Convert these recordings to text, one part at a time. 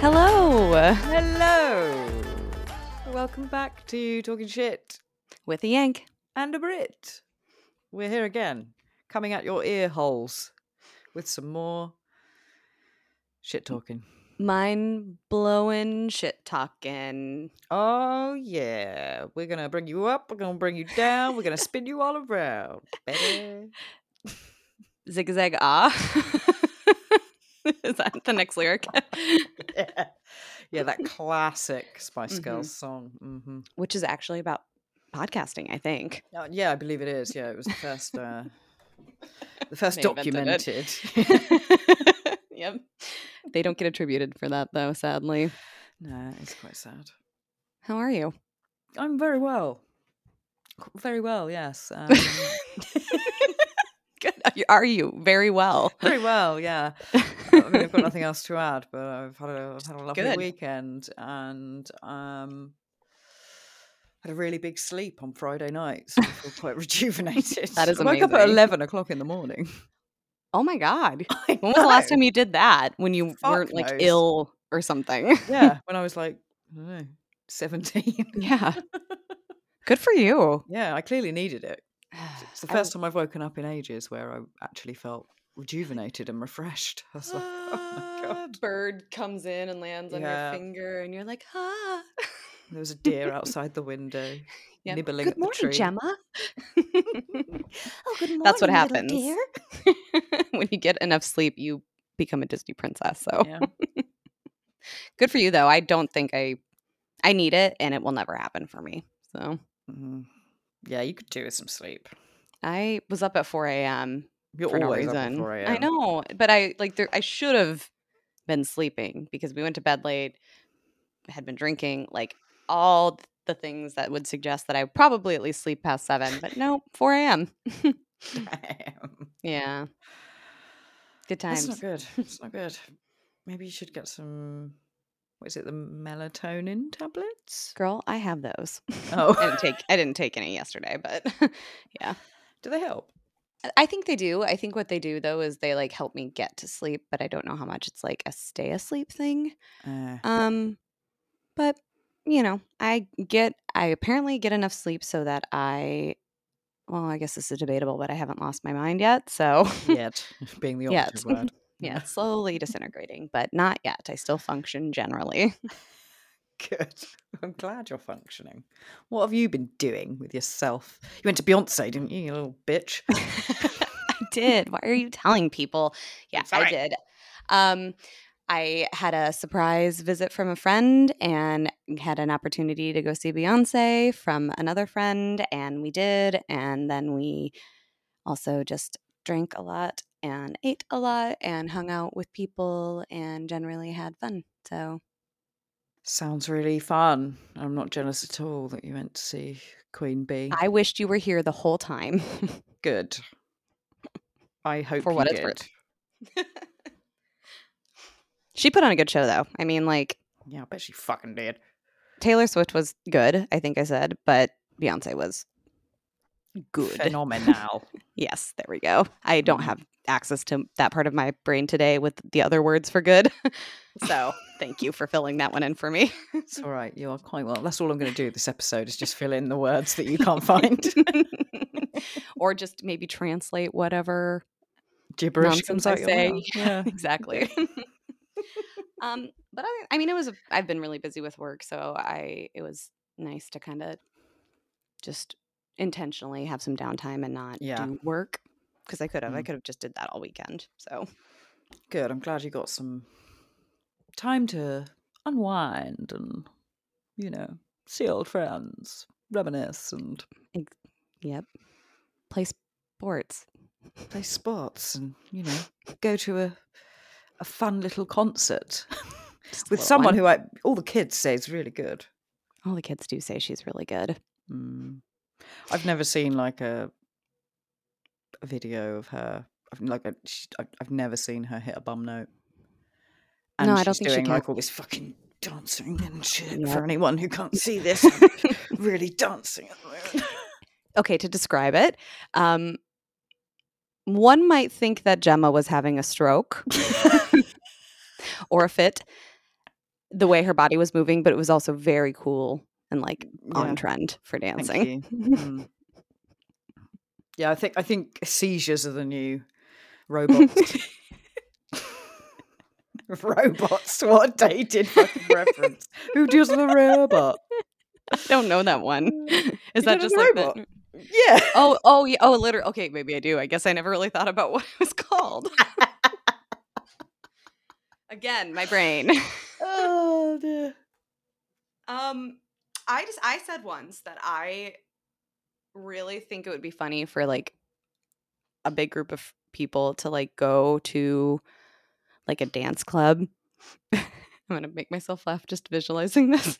Hello Hello. Welcome back to Talking Shit with a yank. and a Brit. We're here again, coming at your ear holes with some more shit talking. Mind blowing shit talking. Oh yeah, we're gonna bring you up. We're gonna bring you down. We're gonna spin you all around, baby. Zigzag ah. Is that the next lyric? yeah. yeah, that classic Spice. Girls song. hmm Which is actually about podcasting, I think. Uh, yeah, I believe it is. Yeah, it was the first, uh, the first documented. Yep. They don't get attributed for that though, sadly. no, it's quite sad. How are you? I'm very well. Very well, yes. Um, Good. Are you- very well? very well, yeah. I mean, I've got nothing else to add, but I've had a, I've had a lovely Good. weekend and um, had a really big sleep on Friday night, so I feel quite rejuvenated. That is I woke up at 11 o'clock in the morning. Oh my god. When was the last time you did that? When you Fuck weren't like knows. ill or something? Yeah, when I was like, I don't know, 17. yeah. Good for you. yeah, I clearly needed it. It's the I first time I've woken up in ages where I actually felt rejuvenated and refreshed. I was like, oh my god. Bird comes in and lands on Yeah. your finger, and you're like, ah. There was a deer outside the window, Nibbling Good morning. Gemma. Oh, good morning, That's what happens. when you get enough sleep, you become a Disney princess. So Yeah. good for you, though. I don't think I, I need it, and it will never happen for me. So Mhm. Yeah, you could do with some sleep. I was up at 4 a.m. You're for no reason. at 4 I know, but I like there. I should have been sleeping because we went to bed late, had been drinking, like all the things that would suggest that I probably at least sleep past seven. But no, 4 a.m. Yeah, good times. That's not good. It's not good. Maybe you should get some. What is it? The melatonin tablets? Girl, I have those. Oh. I didn't take. I didn't take any yesterday, but yeah, Do they help? I- I think they do. I think what they do though is they like help me get to sleep, but I don't know how much it's like a stay asleep thing. Uh, Um, but you know, I get I apparently get enough sleep so that I well, I guess this is debatable, but I haven't lost my mind yet. So yet, being the Yet. word. yeah, slowly disintegrating, but not yet. I still function generally. Good. I'm glad you're functioning. What have you been doing with yourself? You went to Beyonce, didn't you, you little bitch? I did. Why are you telling people? Yeah, I did. Um, I had a surprise visit from a friend and had an opportunity to go see Beyonce from another friend, and we did. And then we also just drank a lot and ate a lot and hung out with people and generally had fun. So Sounds really fun. I'm not jealous at all that you went to see Queen Bee. I wished you were here the whole time. Good. I hope For what it's did. worth. she put on a good show, though. I mean, like, Yeah, I bet she fucking did. Taylor Swift was good, I think I said, but Beyonce was good. Phenomenal. Yes, there we go. I don't Mhm. have access to that part of my brain today with the other words for good. so thank you for filling that one in for me. it's all right. You are quite well. That's all I'm going to do this episode is just fill in the words that you can't find. or just maybe translate whatever Gibberish comes I out your say. mouth. Yeah. exactly. Um, but I, I mean, it was. I've been really busy with work, so I it was nice to kind of just intentionally have some downtime and not Yeah. do work because I could have. I Mm. could have just did that all weekend. So Good. I'm glad you got some time to unwind and, you know, see old friends, reminisce, and yep, play sports. play sports, and you know, go to a a fun little concert with someone one. who I all the kids say is really good. all the kids do say she's really good. Mm. I've never seen like a a video of her. I've like a, she, I've never seen her hit a bum note. And No, I don't think she can. like all this fucking dancing and shit. Yep. For anyone who can't see this, really dancing at the moment. Okay, to describe it, um, one might think that Gemma was having a stroke or a fit, the way her body was moving, but it was also very cool and like Yeah, on trend for dancing. Mm. Yeah, I think I think seizures are the new robots. robots. What a dated fucking reference. Who does the robot? I don't know that one. You Is that just like robot? the, Yeah. Oh, oh, yeah. Oh, literally. Okay, maybe I do. I guess I never really thought about what it was called. Again, my brain. Oh dear. Um, I just I said once that I really think it would be funny for like a big group of people to like go to like a dance club. I'm gonna make myself laugh just visualizing this.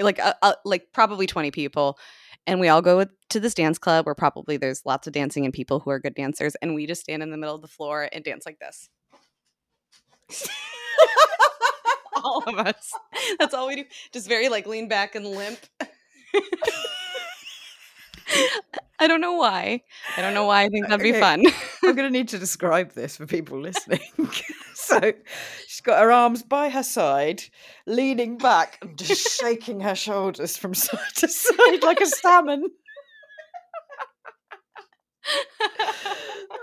like uh, uh, like probably 20 people, and we all go to this dance club where probably there's lots of dancing and people who are good dancers, and we just stand in the middle of the floor and dance like this. all of us. That's all we do. Just very like lean back and limp. I don't know why. I don't know why I think uh, that'd be Okay. fun. I'm going to need to describe this for people listening. so she's got her arms by her side, leaning back and just shaking her shoulders from side to side like a salmon.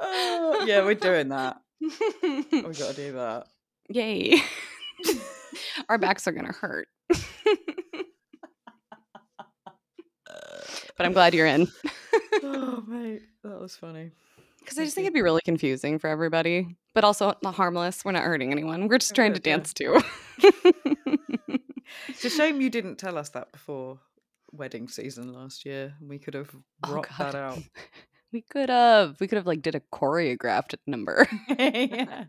Oh, yeah, we're doing that. Oh, We've got to do that. Yay. Our backs are going to hurt. But I'm glad you're in. Oh, mate, that was funny. Because I just think it'd be really confusing for everybody, but also not harmless. We're not hurting anyone. We're just trying to dance too. It's a shame you didn't tell us that before wedding season last year. We could have Oh, rocked God. that out. we could have. We could have like did a choreographed number. yeah.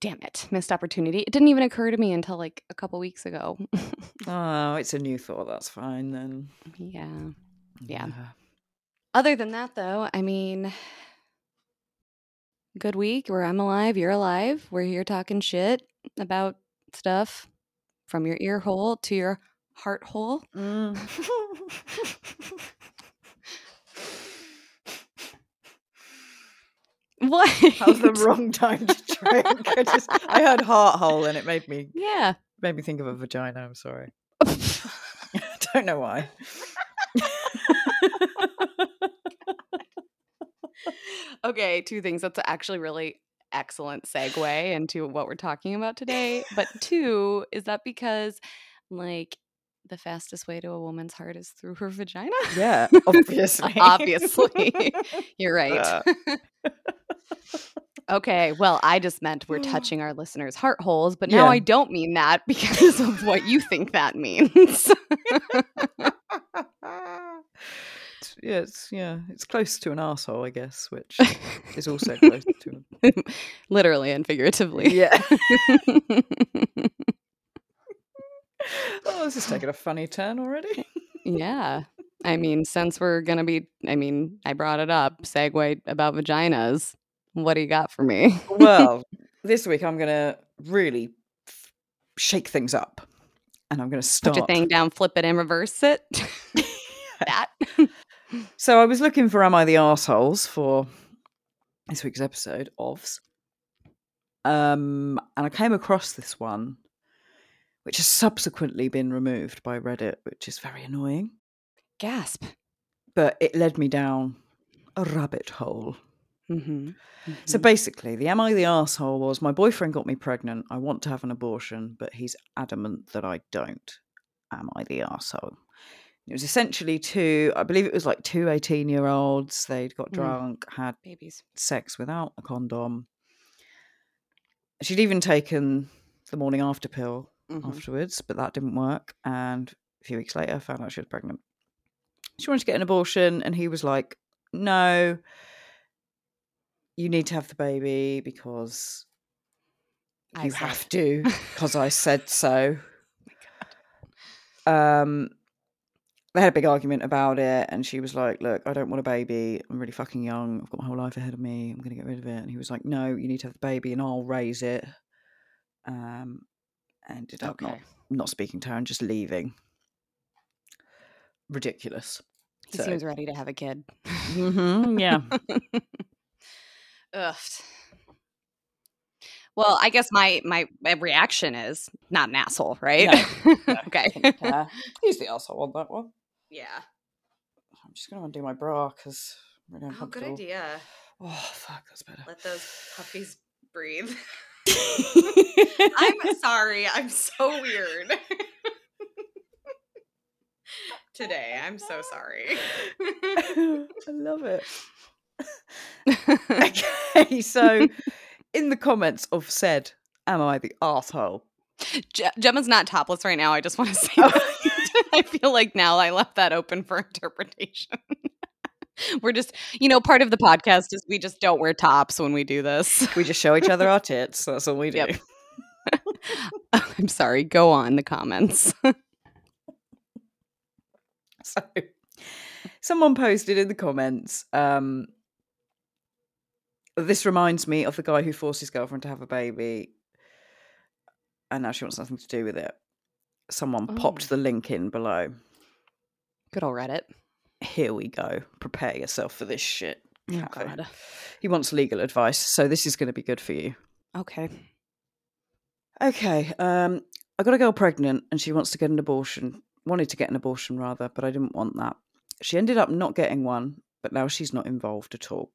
Damn it. Missed opportunity. It didn't even occur to me until like a couple weeks ago. Oh, it's a new thought. That's fine then. yeah. Yeah. Other than that, though, I mean, good week where I'm alive, you're alive. We're here talking shit about stuff from your ear hole to your heart hole. Mm. What? that was the wrong time to drink. I just I heard heart hole and it made me Yeah. made me think of a vagina. I'm sorry. I don't know why. okay, two things. That's actually really excellent segue into what we're talking about today. But two, is that because like the fastest way to a woman's heart is through her vagina? yeah, obviously. Obviously. You're right. Uh. Okay, well, I just meant we're touching our listeners' heart holes, but now Yeah. I don't mean that because of what you think that means. Yeah, it's yeah, it's close to an asshole, I guess, which is also close to. Literally and figuratively. Yeah. oh, this is taking a funny turn already. Eh, yeah. I mean, since we're going to be, I mean, I brought it up, segue about vaginas. What do you got for me? well, this week I'm gonna really f- shake things up, and I'm gonna start. Put your thing down, flip it, and reverse it. that. So I was looking for "Am I the Arseholes" for this week's episode of, um, and I came across this one, which has subsequently been removed by Reddit, which is very annoying. Gasp. But it led me down a rabbit hole. Mm-hmm. So basically, the am I the asshole was my boyfriend got me pregnant. I want to have an abortion, but he's adamant that I don't. Am I the asshole? It was essentially two, I believe it was like two 18 year olds. They'd got Mm. drunk, had babies. sex without a condom. She'd even taken the morning after pill Mhm. afterwards, but that didn't work. And a few weeks later, found out she was pregnant. She wanted to get an abortion, and he was like, No, you need to have the baby because I you said. have to, because I said so. Um, they had a big argument about it, and she was like, "Look, I don't want a baby. I'm really fucking young. I've got my whole life ahead of me. I'm going to get rid of it." And he was like, "No, you need to have the baby, and I'll raise it." Um, ended up not Okay. not speaking to her and just leaving. Ridiculous. He So- seems ready to have a kid. Mhm, yeah. Ugh. Well, I guess my my reaction is not an asshole, right? No, okay. Uh, he's the asshole on that one. yeah. I'm just gonna undo my bra because really Oh, good idea. Oh fuck, that's better. Let those puppies breathe. I'm sorry. I'm so weird. Today, I'm so sorry. I love it. Okay, so in the comments of said, "Am I the asshole?" Je- Gemma's not topless right now. I just want to say Oh. I feel like now I left that open for interpretation. We're just, you know, part of the podcast is we just don't wear tops when we do this. We just show each other our tits. That's all we do. Yep. I'm sorry. Go on the comments. So, someone posted in the comments. Um, this reminds me of the guy who forced his girlfriend to have a baby, and now she wants nothing to do with it. Someone Oh. popped the link in below. Good old Reddit. Here we go. Prepare yourself for this shit. Oh. He wants legal advice, so this is going to be good for you. Okay. Okay, um, I got a girl pregnant and she wants to get an abortion. Wanted to get an abortion rather, but I didn't want that. She ended up not getting one, but now she's not involved at all.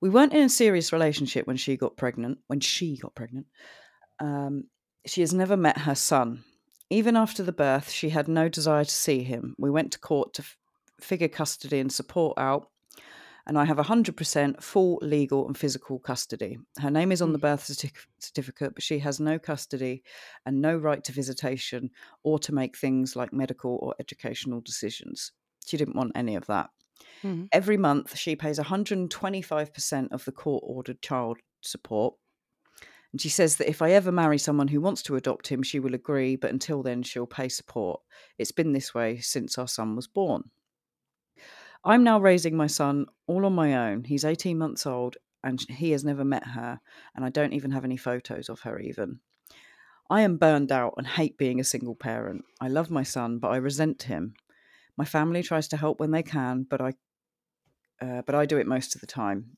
We weren't in a serious relationship when she got pregnant. When she got pregnant, um, she has never met her son. Even after the birth, she had no desire to see him. We went to court to f- figure custody and support out, and I have 100% full legal and physical custody. Her name is on the birth certi- certificate, but she has no custody and no right to visitation or to make things like medical or educational decisions. She didn't want any of that. Mhm. Every month, she pays 125% of the court ordered child support. And she says that if I ever marry someone who wants to adopt him, she will agree, but until then, she'll pay support. It's been this way since our son was born. I'm now raising my son all on my own. He's 18 months old and he has never met her, and I don't even have any photos of her, even. I am burned out and hate being a single parent. I love my son, but I resent him. My family tries to help when they can, but I uh, but I do it most of the time.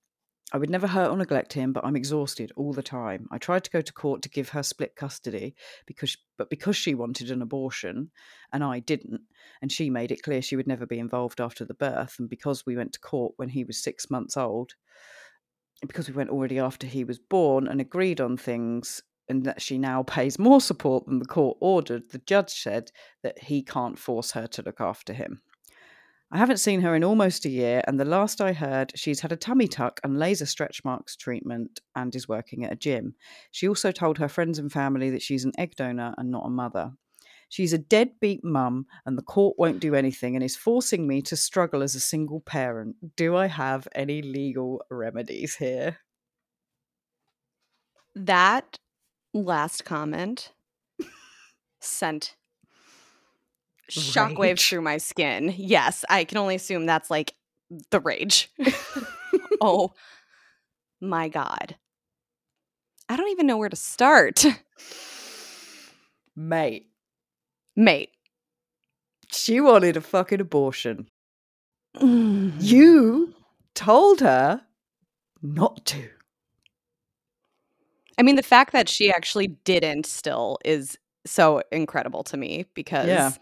I would never hurt or neglect him, but I'm exhausted all the time. I tried to go to court to give her split custody because but because she wanted an abortion and I didn't, and she made it clear she would never be involved after the birth, and because we went to court when he was 6 months old, because we went already after he was born and agreed on things and that she now pays more support than the court ordered, the judge said that he can't force her to look after him. I haven't seen her in almost a year, and the last I heard, she's had a tummy tuck and laser stretch marks treatment and is working at a gym. She also told her friends and family that she's an egg donor and not a mother. She's a deadbeat mum, and the court won't do anything and is forcing me to struggle as a single parent. Do I have any legal remedies here? That last comment sent shockwaves Rage. through my skin. Yes, I can only assume that's like the rage. oh my God. I don't even know where to start. Mate, Mate. she wanted a fucking abortion. You. You told her not to. I mean, the fact that she actually didn't still is so incredible to me because. Yeah.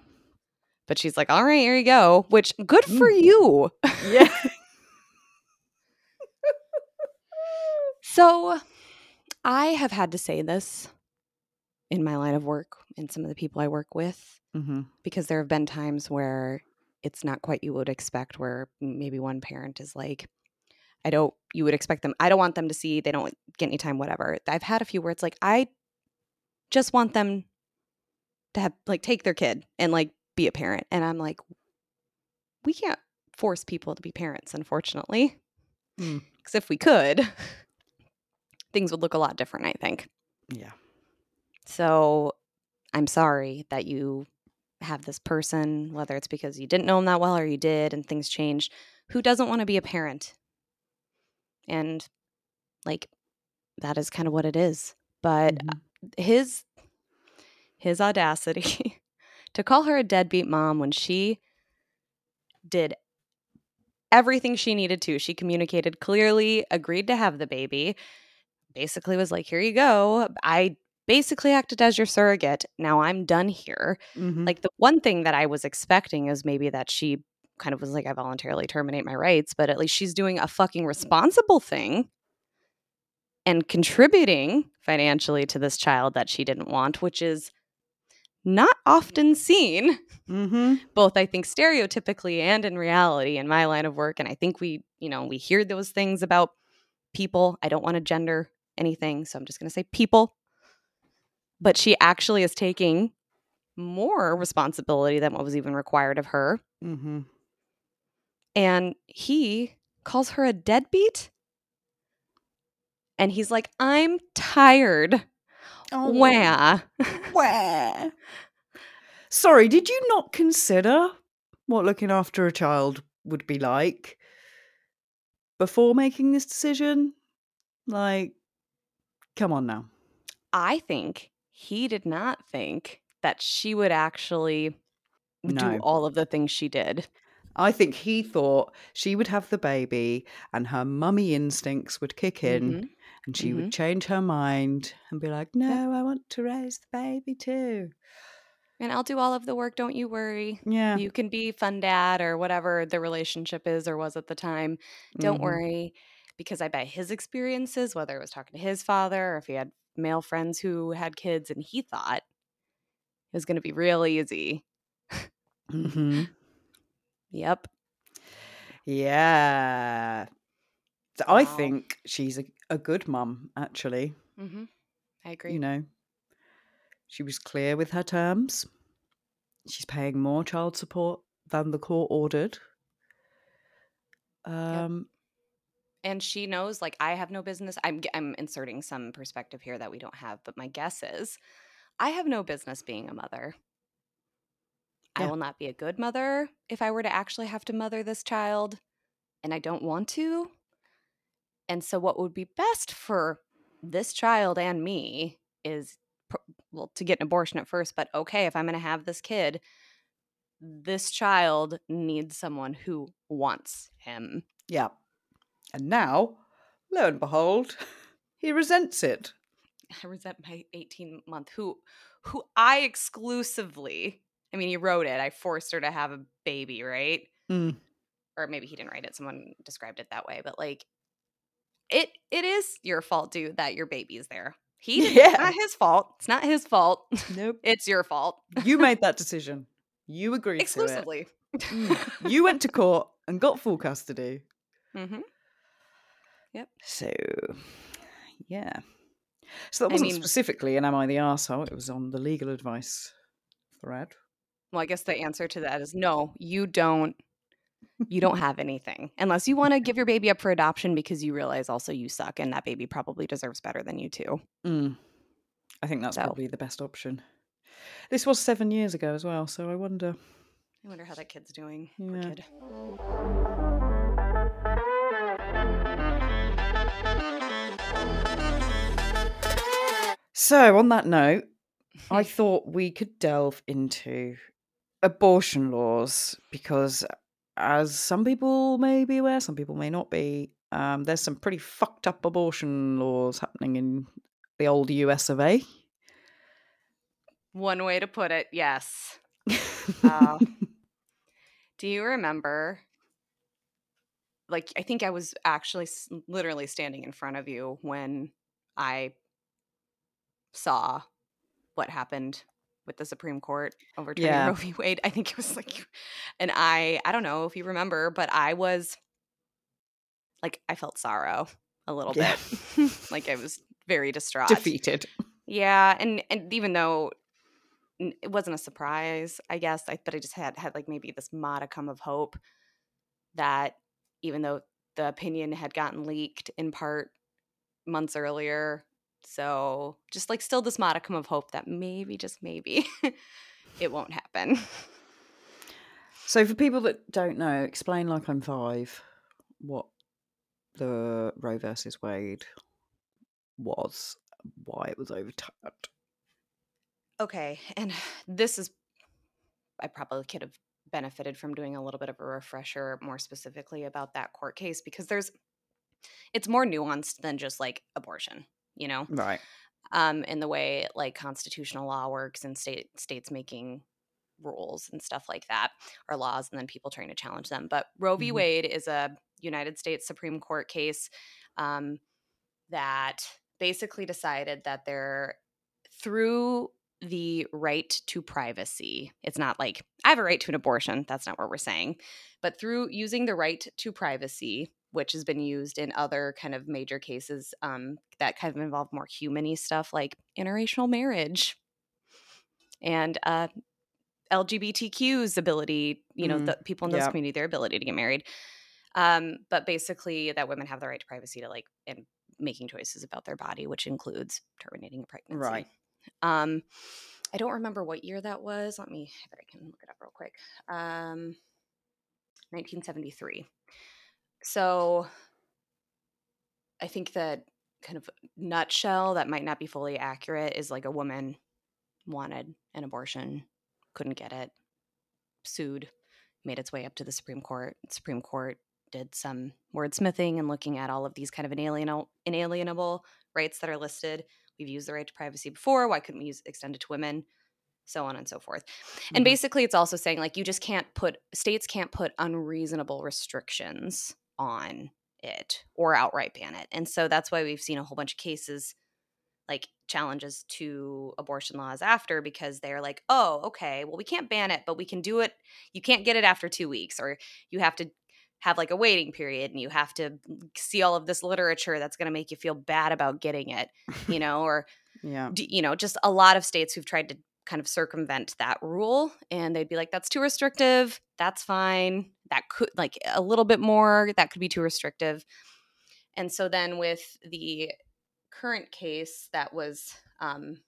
But she's like, all right, here you go, which good for Mm. you. Yeah. So I have had to say this in my line of work and some of the people I work with hmm because there have been times where it's not quite you would expect where maybe one parent is like I don't you would expect them I don't want them to see they don't get any time whatever. I've had a few where it's like I just want them to have like take their kid and like be a parent and I'm like we can't force people to be parents unfortunately. Hmm. Cuz if we could things would look a lot different I think. Yeah. So I'm sorry that you have this person, whether it's because you didn't know him that well or you did and things changed, who doesn't want to be a parent. And like that is kind of what it is. But Mhm. his his audacity to call her a deadbeat mom when she did everything she needed to. She communicated clearly, agreed to have the baby, basically was like, here you go. I basically acted as your surrogate. Now I'm done here. Mhm. Like the one thing that I was expecting is maybe that she kind of was like, I voluntarily terminate my rights, but at least she's doing a fucking responsible thing and contributing financially to this child that she didn't want, which is not often seen, Mhm. both I think stereotypically and in reality in my line of work. And I think we, you know, we hear those things about people. I don't want to gender anything, so I'm just going to say people. But she actually is taking more responsibility than what was even required of her. Mhm. And he calls her a deadbeat. And he's like, I'm tired. Oh. Where? Sorry, did you not consider what looking after a child would be like before making this decision? Like, come on now. I think he did not think that she would actually do all of the things she did. I think he thought she would have the baby and her mummy instincts would kick in Mhm. And she Mhm. would change her mind and be like, no, I want to raise the baby too. And I'll do all of the work. Don't you worry. Yeah. You can be fun dad or whatever the relationship is or was at the time. Don't Mhm. worry. Because I bet his experiences, whether it was talking to his father or if he had male friends who had kids and he thought it was going to be real easy. Mhm. Yep. Yeah. So I think she's a, a good mum, actually. Mm-hmm. I agree. You know, she was clear with her terms. She's paying more child support than the court ordered. Um, and she knows like i have no business I'm, I'm inserting some perspective here that we don't have but my guess is i have no business being a mother i will not be a good mother if i were to actually have to mother this child and i don't want to and so what would be best for this child and me is well to get an abortion at first but okay if i'm going to have this kid this child needs someone who wants him yeah. And now, lo and behold, he resents it. I resent my 18 month who who I exclusively I mean he wrote it. I forced her to have a baby, right? Mm. Or maybe he didn't write it. Someone described it that way, but like it it is your fault, dude, that your baby's there. He didn't, it's Yeah. not his fault. It's not his fault. Nope. it's your fault. You made that decision. You agreed Exclusively. to it. Mm. You went to court and got full custody. Mm-hmm. Yep. So, yeah. So that wasn't mean- specifically an Am I the Arsehole? It was on the legal advice thread. Well, I guess the answer to that is no, you don't you don't have anything. Unless you want to give your baby up for adoption because you realize also you suck and that baby probably deserves better than you too. Mm. I think that's So- probably the best option. This was seven years ago as well, so I wonder. I wonder how that kid's doing. Yeah. kid. So, on that note, I thought we could delve into abortion laws because, as some people may be aware, some people may not be, um, there's some pretty fucked up abortion laws happening in the old US of A. One way to put it, yes. Uh, Do you remember? Like, I think I was actually s- literally standing in front of you when I saw what happened with the Supreme Court overturning Yeah. Roe v. Wade. I think it was like, and I, I don't know if you remember, but I was like, I felt sorrow a little Yeah. bit. like, I was very distraught. Defeated. Yeah, and and even though it wasn't a surprise, I guess, I, but I just had had like maybe this modicum of hope that even though the opinion had gotten leaked in part months earlier, so just like still this modicum of hope that maybe just maybe it won't happen. So, for people that don't know, explain like I'm five what the Roe versus Wade was, why it was overturned. Okay, and this is I probably could have benefited from doing a little bit of a refresher more specifically about that court case because there's it's more nuanced than just like abortion, you know? Right. Um in the way like constitutional law works and state states making rules and stuff like that or laws and then people trying to challenge them. But Roe v. Mhm. Wade is a United States Supreme Court case um, that basically decided that there through the right to privacy. It's not like I have a right to an abortion. That's not what we're saying. But through using the right to privacy, which has been used in other kind of major cases um, that kind of involve more humany stuff like interracial marriage and uh, LGBTQ's ability, you know, Mm, the people in those yeah. community, their ability to get married. Um, but basically, that women have the right to privacy to like and making choices about their body, which includes terminating a pregnancy. Right. Um, I don't remember what year that was. Let me, if I can look it up real quick. Um, 1973. So I think that kind of nutshell that might not be fully accurate is like a woman wanted an abortion, couldn't get it, sued, made its way up to the Supreme Court. Supreme Court did some wordsmithing and looking at all of these kind of inalienable, inalienable rights that are listed. We've used the right to privacy before. Why couldn't we use extend it to women? So on and so forth. And Mhm. basically, it's also saying like you just can't put states can't put unreasonable restrictions on it or outright ban it. And so that's why we've seen a whole bunch of cases like challenges to abortion laws after because they're like, oh, okay, well, we can't ban it, but we can do it. You can't get it after two weeks, or you have to have like a waiting period and you have to see all of this literature that's going to make you feel bad about getting it, you know, or, Yeah. you know, just a lot of states who've tried to kind of circumvent that rule and they'd be like, that's too restrictive. That's fine. That could, like, a little bit more, that could be too restrictive. And so then with the current case that was um,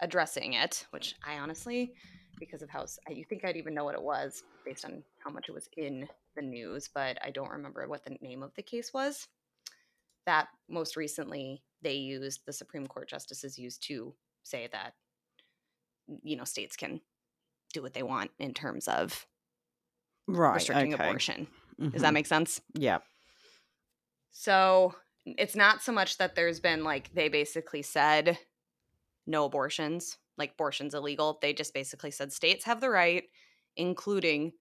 addressing it, which I honestly, because of how you think I'd even know what it was based on how much it was in the news, but I don't remember what the name of the case was. That most recently they used, the Supreme Court justices used to say that, you know, states can do what they want in terms of Right. restricting okay. abortion. Does Mhm. that make sense? Yeah. So it's not so much that there's been like they basically said no abortions, like abortion's illegal. They just basically said states have the right, including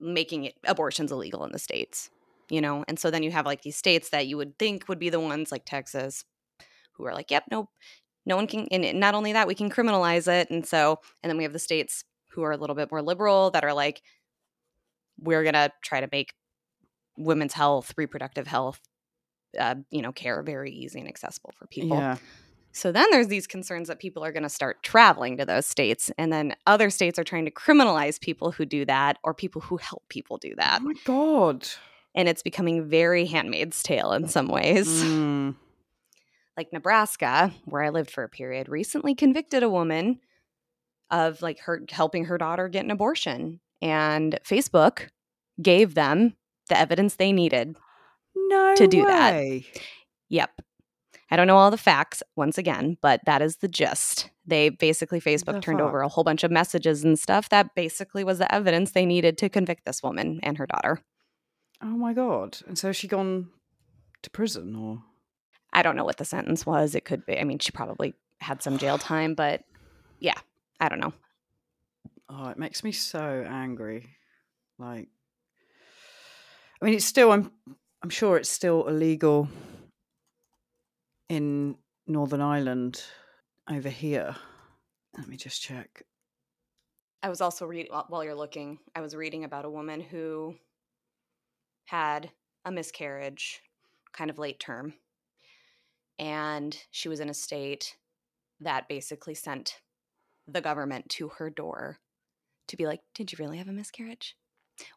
making it abortions illegal in the states. You know, and so then you have like these states that you would think would be the ones like Texas, who are like, yep, no, no one can. And not only that, we can criminalize it. And so, and then we have the states who are a little bit more liberal that are like, we're gonna try to make women's health, reproductive health, uh, you know, care very easy and accessible for people. Yeah. So then there's these concerns that people are going to start traveling to those states, and then other states are trying to criminalize people who do that or people who help people do that, Oh my god. and it's becoming very Handmaid's Tale in some ways. Mm. Like Nebraska, where I lived for a period, recently convicted a woman of like her helping her daughter get an abortion, and Facebook gave them the evidence they needed No To do that. Yep. I don't know all the facts once again, but that is the gist. They basically Facebook The turned over a whole bunch of messages and stuff that basically was the evidence they needed to convict this woman and her daughter. Oh my god. And so has she gone to prison or I don't know what the sentence was. It could be. I mean, she probably had some jail time, but yeah, I don't know. Oh, it makes me so angry. Like I mean it's still I'm I'm sure it's still illegal in Northern Ireland over here. Let me just check. I was also reading while you're looking, I was reading about a woman who had a miscarriage kind of late term. And she was in a state that basically sent the government to her door to be like, Did you really have a miscarriage?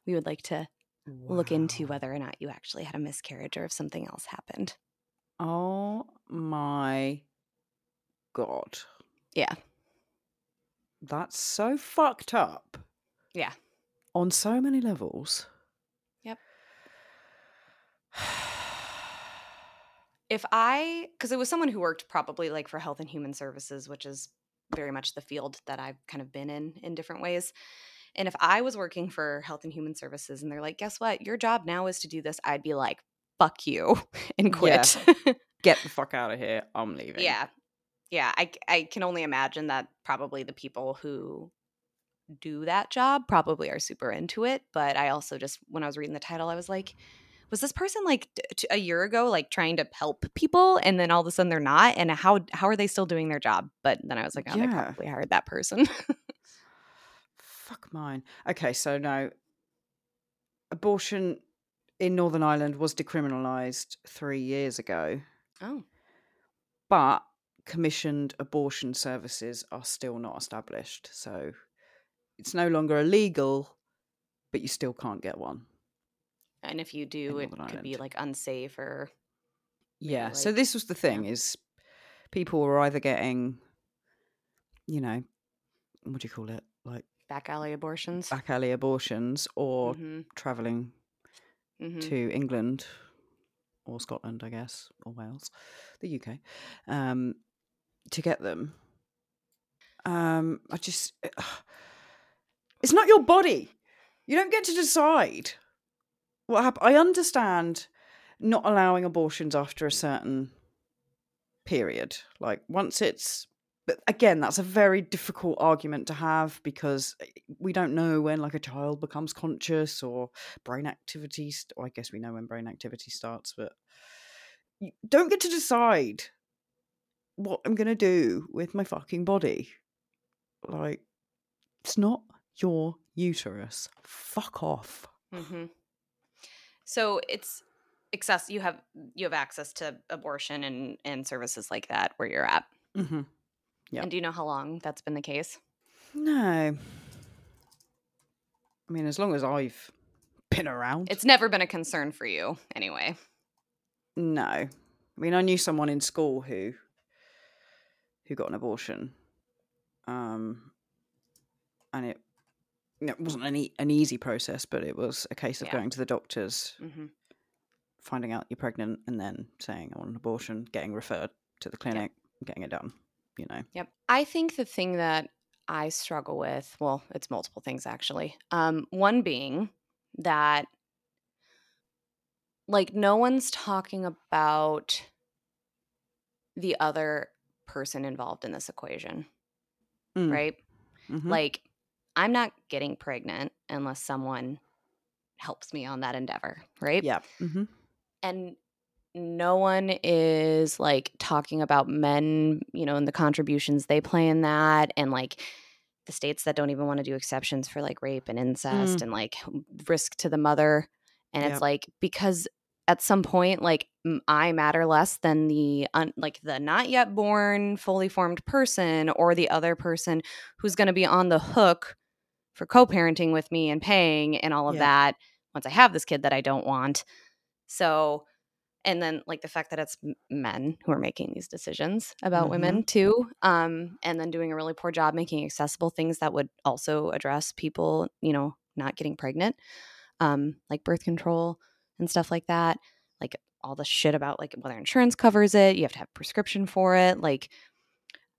We would like to look into whether or not you actually had a miscarriage or if something else happened. Oh my god. Yeah. That's so fucked up. Yeah. On so many levels. Yep. If I, because it was someone who worked probably like for Health and Human Services, which is very much the field that I've kind of been in in different ways. And if I was working for Health and Human Services and they're like, guess what? Your job now is to do this, I'd be like, fuck you and quit. Yeah. Get the fuck out of here. I'm leaving. yeah. Yeah. I, I can only imagine that probably the people who do that job probably are super into it. But I also just, when I was reading the title, I was like, was this person like t- a year ago like trying to help people and then all of a sudden they're not and how how are they still doing their job but then i was like oh they probably hired that person Fuck mine. Okay, so no. Abortion in Northern Ireland was decriminalised three years ago, oh but commissioned abortion services are still not established. So it's no longer illegal, but you still can't get one. And if you do it could be like unsafe or Yeah. so this was the thing is people were either getting, you know, what do you call it? Like back alley abortions back alley abortions or Mhm, travelling mhm. to England or Scotland, I guess, or Wales, the UK, um, to get them. Um, I just, it's not your body. You don't get to decide what happened. I understand not allowing abortions after a certain period. Like once it's, but again, that's a very difficult argument to have because eh, we don't know when like a child becomes conscious or brain activity. St- I guess we know when brain activity starts, but you don't get to decide what I'm gonna do with my fucking body. Like, it's not your uterus. Fuck off. hmm So it's access. You have you have access to abortion and and services like that where you're at. Mm-hmm. Yeah. And do you know how long that's been the case? No. I mean, as long as I've been around. It's never been a concern for you, anyway. No. I mean, I knew someone in school who who got an abortion. Um and it it wasn't an, e- an easy process, but it was a case of Yeah. going to the doctors, hmm finding out you're pregnant, and then saying I want an abortion, getting referred to the clinic, getting it done. You know. Yep. I think the thing that I struggle with, well, it's multiple things actually. Um, one being that like no one's talking about the other person involved in this equation, Mm, right? mhm. Like I'm not getting pregnant unless someone helps me on that endeavor, right? yeah. hmm and no one is like talking about men, you know, and the contributions they play in that, and like the states that don't even want to do exceptions for like rape and incest and like risk to the mother. And Yep. it's like because at some point, like I matter less than the un- like the not yet born, fully formed person, or the other person who's going to be on the hook for co-parenting with me and paying and all of Yeah. that once I have this kid that I don't want. So, and then like the fact that it's men who are making these decisions about Mhm. women too, um, and then doing a really poor job making accessible things that would also address people, you know, not getting pregnant, um, like birth control and stuff like that. Like all the shit about like whether insurance covers it, you have to have prescription for it. Like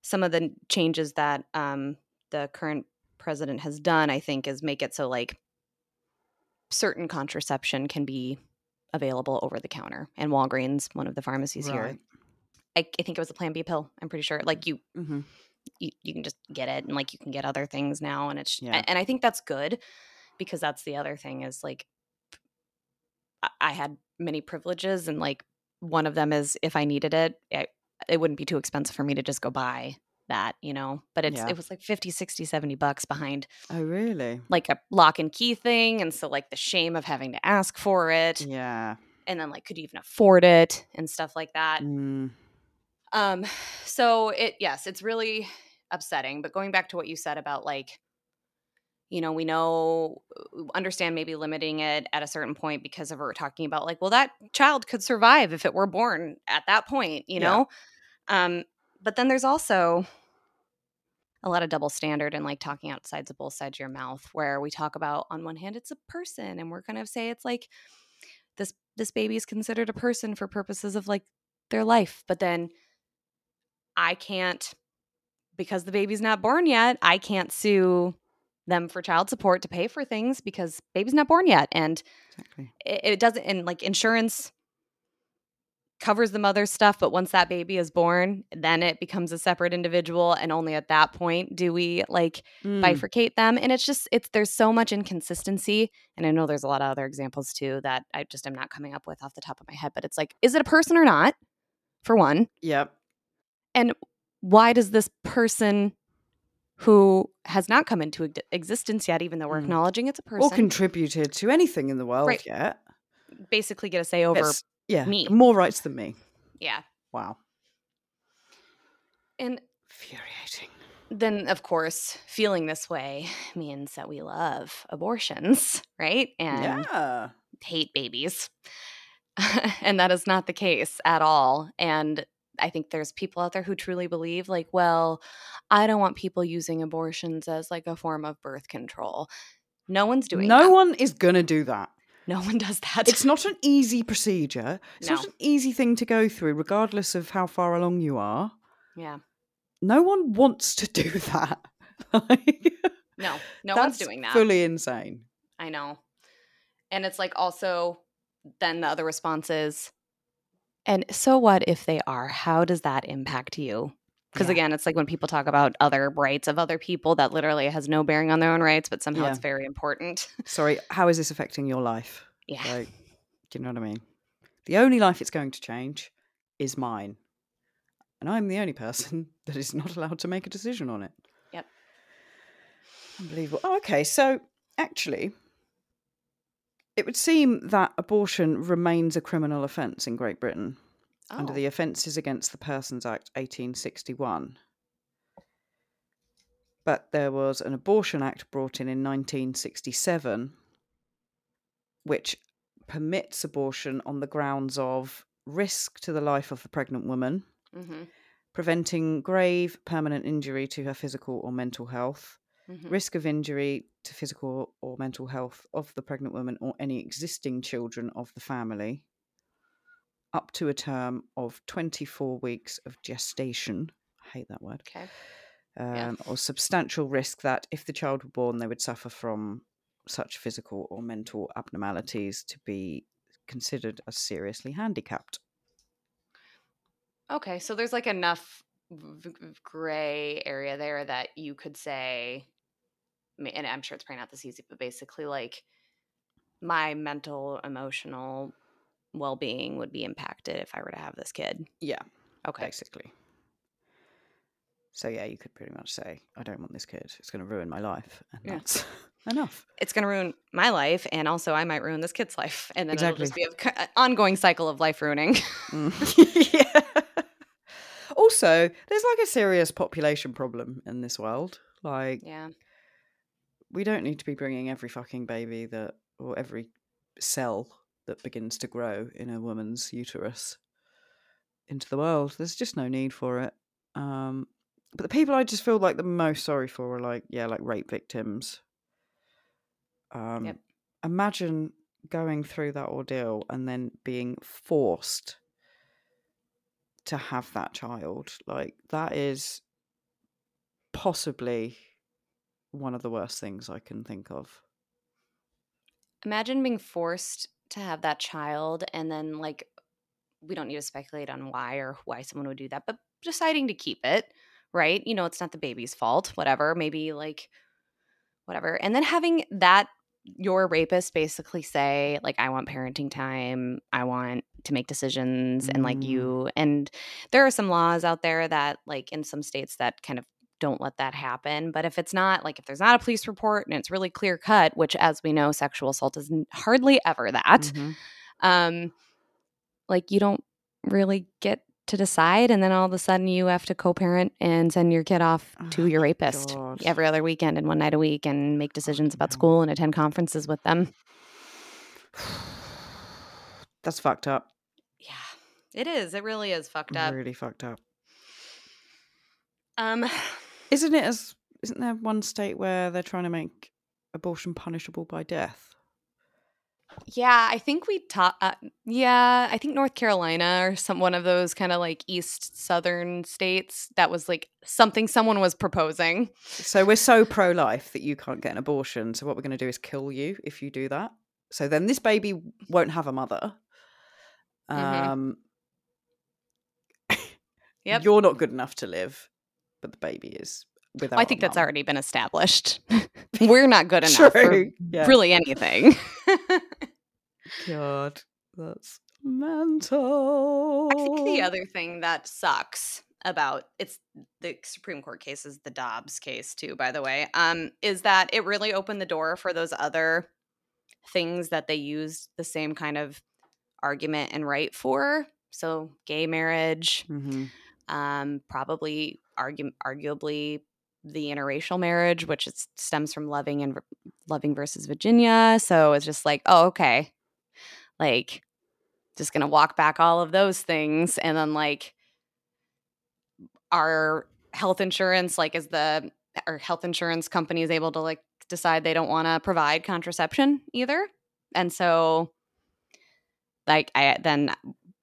some of the changes that um, the current president has done, I think, is make it so like certain contraception can be available over the counter. And Walgreens, one of the pharmacies here, I, I think it was a Plan B pill. I'm pretty sure. Like you, hmm you, you can just get it, and like you can get other things now, and it's Yeah. and I think that's good because that's the other thing is like I- I had many privileges, and like one of them is if I needed it, I, it wouldn't be too expensive for me to just go buy that, you know. But it's Yeah. it was like 50, 60, 70 bucks behind Oh, really? like a lock and key thing and so like the shame of having to ask for it Yeah. and then like could you even afford it and stuff like that Mm, um so it yes it's really upsetting but going back to what you said about like you know we know uh, understand maybe limiting it at a certain point because of what we're talking about like well that child could survive if it were born at that point you Yeah. know um but then there's also a lot of double standard and like talking outside of both sides of your mouth where we talk about on one hand it's a person and we're going to say it's like this this baby is considered a person for purposes of like their life but then i can't because the baby's not born yet, I can't sue them for child support to pay for things because baby's not born yet. And Exactly. it, it doesn't, and like insurance covers the mother's stuff, but once that baby is born, then it becomes a separate individual. And only at that point do we like Mm. bifurcate them. And it's just, it's, there's so much inconsistency. And I know there's a lot of other examples too that I just am not coming up with off the top of my head, but it's like, is it a person or not? For one, Yep. and why does this person who has not come into existence yet, even though we're Mm. acknowledging it's a person, Or contributed to anything in the world Right. yet. basically get a say over? It's- yeah. me. More rights than me. Yeah. Wow. And Infuriating. then, of course, feeling this way means that we love abortions, right? And yeah. hate babies. and that is not the case at all. And I think there's people out there who truly believe, like, well, I don't want people using abortions as like a form of birth control. No one's doing no that. one is going to do that. No one does that. It's not an easy procedure. It's not an easy thing to go through, regardless of how far along you are. yeah. No one wants to do that. Like, No, no one's doing that. Fully insane. I know. And it's like also then the other response is, and so what if they are? How does that impact you? Because Yeah. again, it's like when people talk about other rights of other people that literally has no bearing on their own rights, but somehow it's very important. Sorry, how is this affecting your life? Yeah. Like, do you know what I mean? The only life it's going to change is mine. And I'm the only person that is not allowed to make a decision on it. Yep. Unbelievable. Oh, okay. So, actually, it would seem that abortion remains a criminal offence in Great Britain under Oh, the Offences Against the Persons Act 1861. But there was an Abortion Act brought in in 1967, which permits abortion on the grounds of risk to the life of the pregnant woman, mhm, preventing grave permanent injury to her physical or mental health, mhm. risk of injury to physical or mental health of the pregnant woman or any existing children of the family, up to a term of 24 weeks of gestation. I hate that word. Okay. Um, Yeah. Or substantial risk that if the child were born, they would suffer from such physical or mental abnormalities to be considered as seriously handicapped. Okay. So there's like enough v- v- gray area there that you could say, and I'm sure it's probably not this easy, but basically, like my mental, emotional well being would be impacted if I were to have this kid. Yeah, Okay. basically. So yeah, you could pretty much say, I don't want this kid. It's going to ruin my life, and Yeah. that's enough. It's going to ruin my life, and also I might ruin this kid's life. And then it'll just be an ongoing cycle of life ruining. Mm. yeah. Also, there's like a serious population problem in this world. Like, yeah. we don't need to be bringing every fucking baby that, or every cell that begins to grow in a woman's uterus into the world. There's just no need for it. Um, but the people I just feel like the most sorry for are like, yeah, like rape victims. Um, Yep. Imagine going through that ordeal and then being forced to have that child. Like, that is possibly one of the worst things I can think of. Imagine being forced to have that child, and then, like, we don't need to speculate on why or why someone would do that, but deciding to keep it, right? You know, it's not the baby's fault, whatever. Maybe, like, whatever. And then having that your rapist basically say like i want parenting time i want to make decisions and like Mm. you and there are some laws out there that like in some states that kind of don't let that happen but if it's not like if there's not a police report and it's really clear cut which as we know sexual assault is hardly ever that Mhm. um like you don't really get to decide and then all of a sudden you have to co-parent and send your kid off to Oh your rapist God. every other weekend and one night a week and make decisions about school and attend conferences with them That's fucked up. yeah it is it really is fucked up Really fucked up. um Isn't it as isn't there one state where they're trying to make abortion punishable by death? Yeah, I think we taught. Uh, yeah, I think North Carolina or some one of those kind of like east southern states. That was like something someone was proposing. So we're so pro life that you can't get an abortion. So what we're going to do is kill you if you do that. So then this baby won't have a mother. Mhm. Um, Yep. You're not good enough to live, but the baby is. Without I think that's already been established. We're not good enough for Yeah. really anything. God, that's mental. I think the other thing that sucks about it's the Supreme Court case is the Dobbs case too, by the way, um, is that it really opened the door for those other things that they used the same kind of argument and right for. So gay marriage, hmm um, probably argu- arguably the interracial marriage, which stems from Loving and Loving versus Virginia. So it's just like, oh, okay, like just gonna walk back all of those things, and then like our health insurance, like is the our health insurance company is able to like decide they don't want to provide contraception either, and so like I then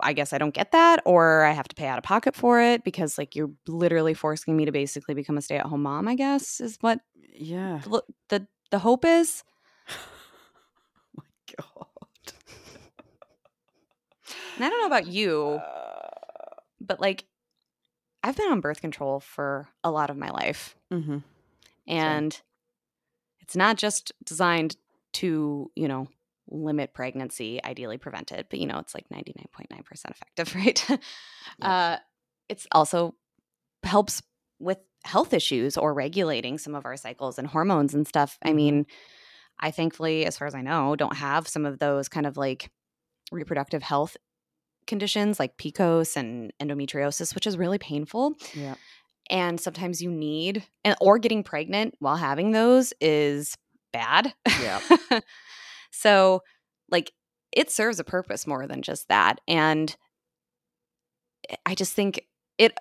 I guess I don't get that, or I have to pay out of pocket for it because like you're literally forcing me to basically become a stay at home mom. I guess is what Yeah. the the, the hope is. oh my God. And I don't know about you, Uh, but like I've been on birth control for a lot of my life, mhm. and it's not just designed to you know limit pregnancy, ideally prevent it, but you know it's like ninety nine point nine percent effective, right? uh, it's also helps with health issues or regulating some of our cycles and hormones and stuff. I Mhm. mean, I thankfully, as far as I know, don't have some of those kind of like reproductive health conditions like PCOS and endometriosis, which is really painful. Yeah. And sometimes you need, and or getting pregnant while having those is bad. Yeah. so, like, it serves a purpose more than just that. And I just think it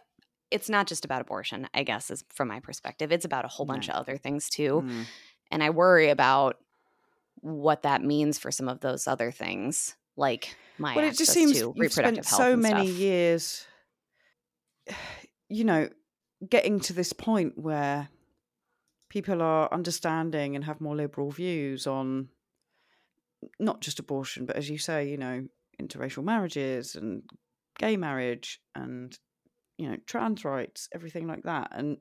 it's not just about abortion, I guess, is from my perspective. It's about a whole bunch No. of other things too. Mm. And I worry about what that means for some of those other things, like my Well, it just seems to reproductive spent health so and many stuff. years, you know, getting to this point where people are understanding and have more liberal views on not just abortion, but as you say, you know, interracial marriages and gay marriage and you know trans rights, everything like that, and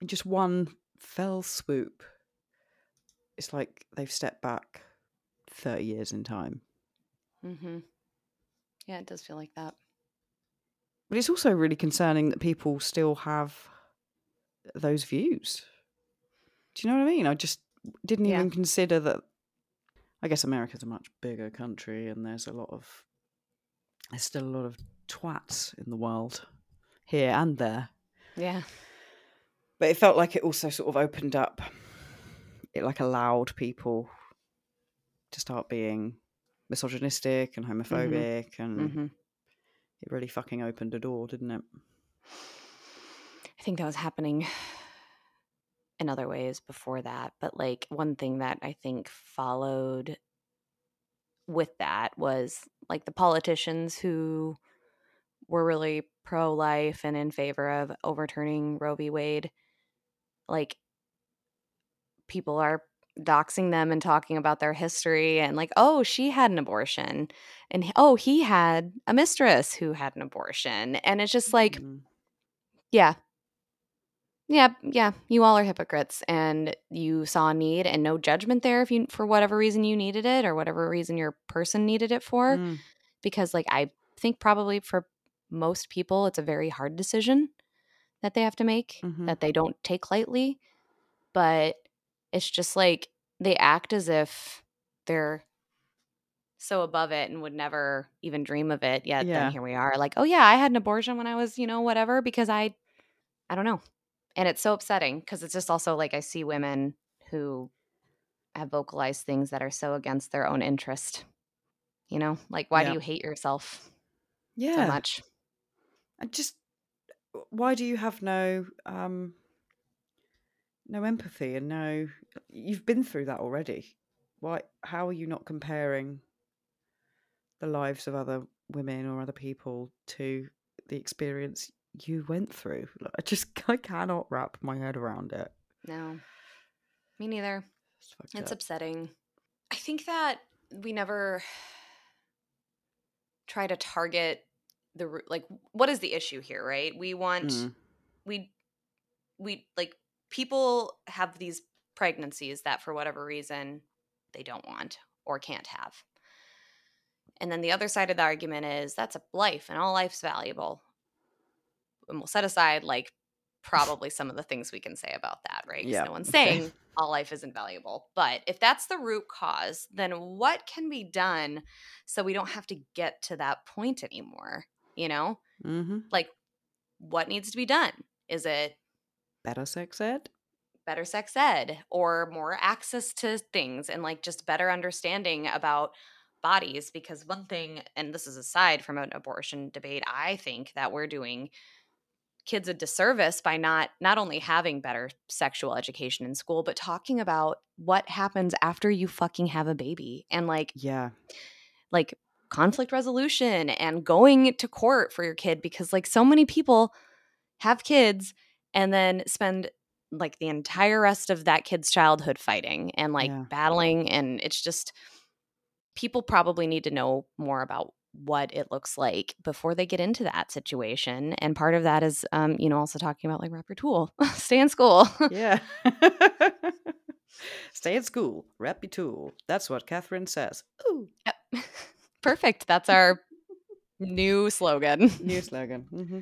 in just one fell swoop, it's like they've stepped back thirty years in time. Mm-hmm. Yeah, it does feel like that. But it's also really concerning that people still have those views. Do you know what I mean? I just didn't Yeah. even consider that. I guess America's a much bigger country, and there's a lot of there's still a lot of twats in the world here and there. Yeah. But it felt like it also sort of opened up. It like allowed people to start being misogynistic and homophobic, and Mm-hmm. it really fucking opened a door, didn't it? I think that was happening in other ways before that. But like one thing that I think followed with that was like the politicians who were really pro life and in favor of overturning Roe v. Wade. Like people are doxing them and talking about their history and like, oh, she had an abortion. And oh, he had a mistress who had an abortion. And it's just like, Mm. yeah. Yeah, yeah, you all are hypocrites and you saw a need and no judgment there if you for whatever reason you needed it or whatever reason your person needed it for Mm. because like I think probably for most people it's a very hard decision that they have to make Mhm. that they don't take lightly but it's just like they act as if they're so above it and would never even dream of it yet Yeah. then here we are like oh yeah I had an abortion when I was you know whatever because I I don't know and it's so upsetting because it's just also like I see women who have vocalized things that are so against their own interest you know like why Yeah. do you hate yourself Yeah. so much And just why do you have no um no empathy and no you've been through that already. why how are you not comparing the lives of other women or other people to the experience you went through? Like, I just I cannot wrap my head around it. No, me neither. It's, It's upsetting. I think that we never try to target the root. Like, what is the issue here, right? We want Mm, we we like people have these pregnancies that for whatever reason they don't want or can't have. And then the other side of the argument is that's a life and all life's valuable. And we'll set aside like probably some of the things we can say about that, right? Yeah, no one's okay. saying all life isn't valuable. But if that's the root cause, then what can be done so we don't have to get to that point anymore? You know? mhm. Like what needs to be done? Is it Better sex ed. better sex ed or more access to things and like just better understanding about bodies because one thing and this is aside from an abortion debate i think that we're doing kids a disservice by not not only having better sexual education in school but talking about what happens after you fucking have a baby and like Yeah. like conflict resolution and going to court for your kid because like so many people have kids and then spend like the entire rest of that kid's childhood fighting and like Yeah. battling and it's just people probably need to know more about what it looks like before they get into that situation and part of that is um you know also talking about like wrap your tool stay in school Yeah. Stay in school. Rep your tool. That's what Catherine says. Ooh. Yep. perfect that's our new slogan New slogan. hmm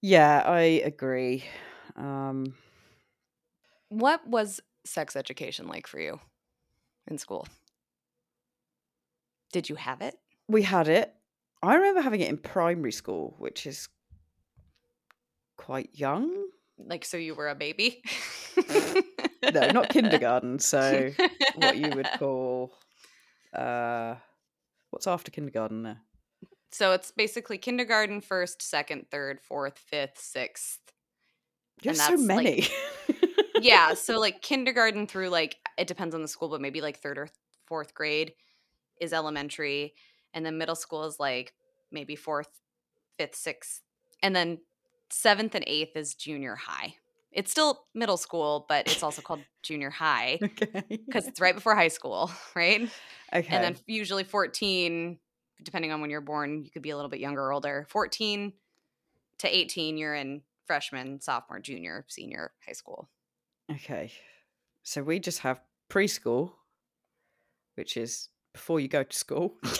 Yeah, I agree. Um, What was sex education like for you in school? Did you have it? we had it. I remember having it in primary school, which is quite young. Like, so you were a baby? No, not kindergarten. So what you would call uh what's after kindergarten there? So it's basically kindergarten, first, second, third, fourth, fifth, sixth. You have so that's, like- many. Yeah. So, like, kindergarten through, like, it depends on the school, but maybe like third or fourth grade is elementary. And then middle school is like maybe fourth, fifth, sixth. And then seventh and eighth is junior high. It's still middle school, but it's also called junior high. okay. because it's right before high school, right? okay. And then usually 14, depending on when you're born, you could be a little bit younger or older. 14 to 18, you're in freshman, sophomore, junior, senior high school. Okay. So we just have preschool, which is before you go to school.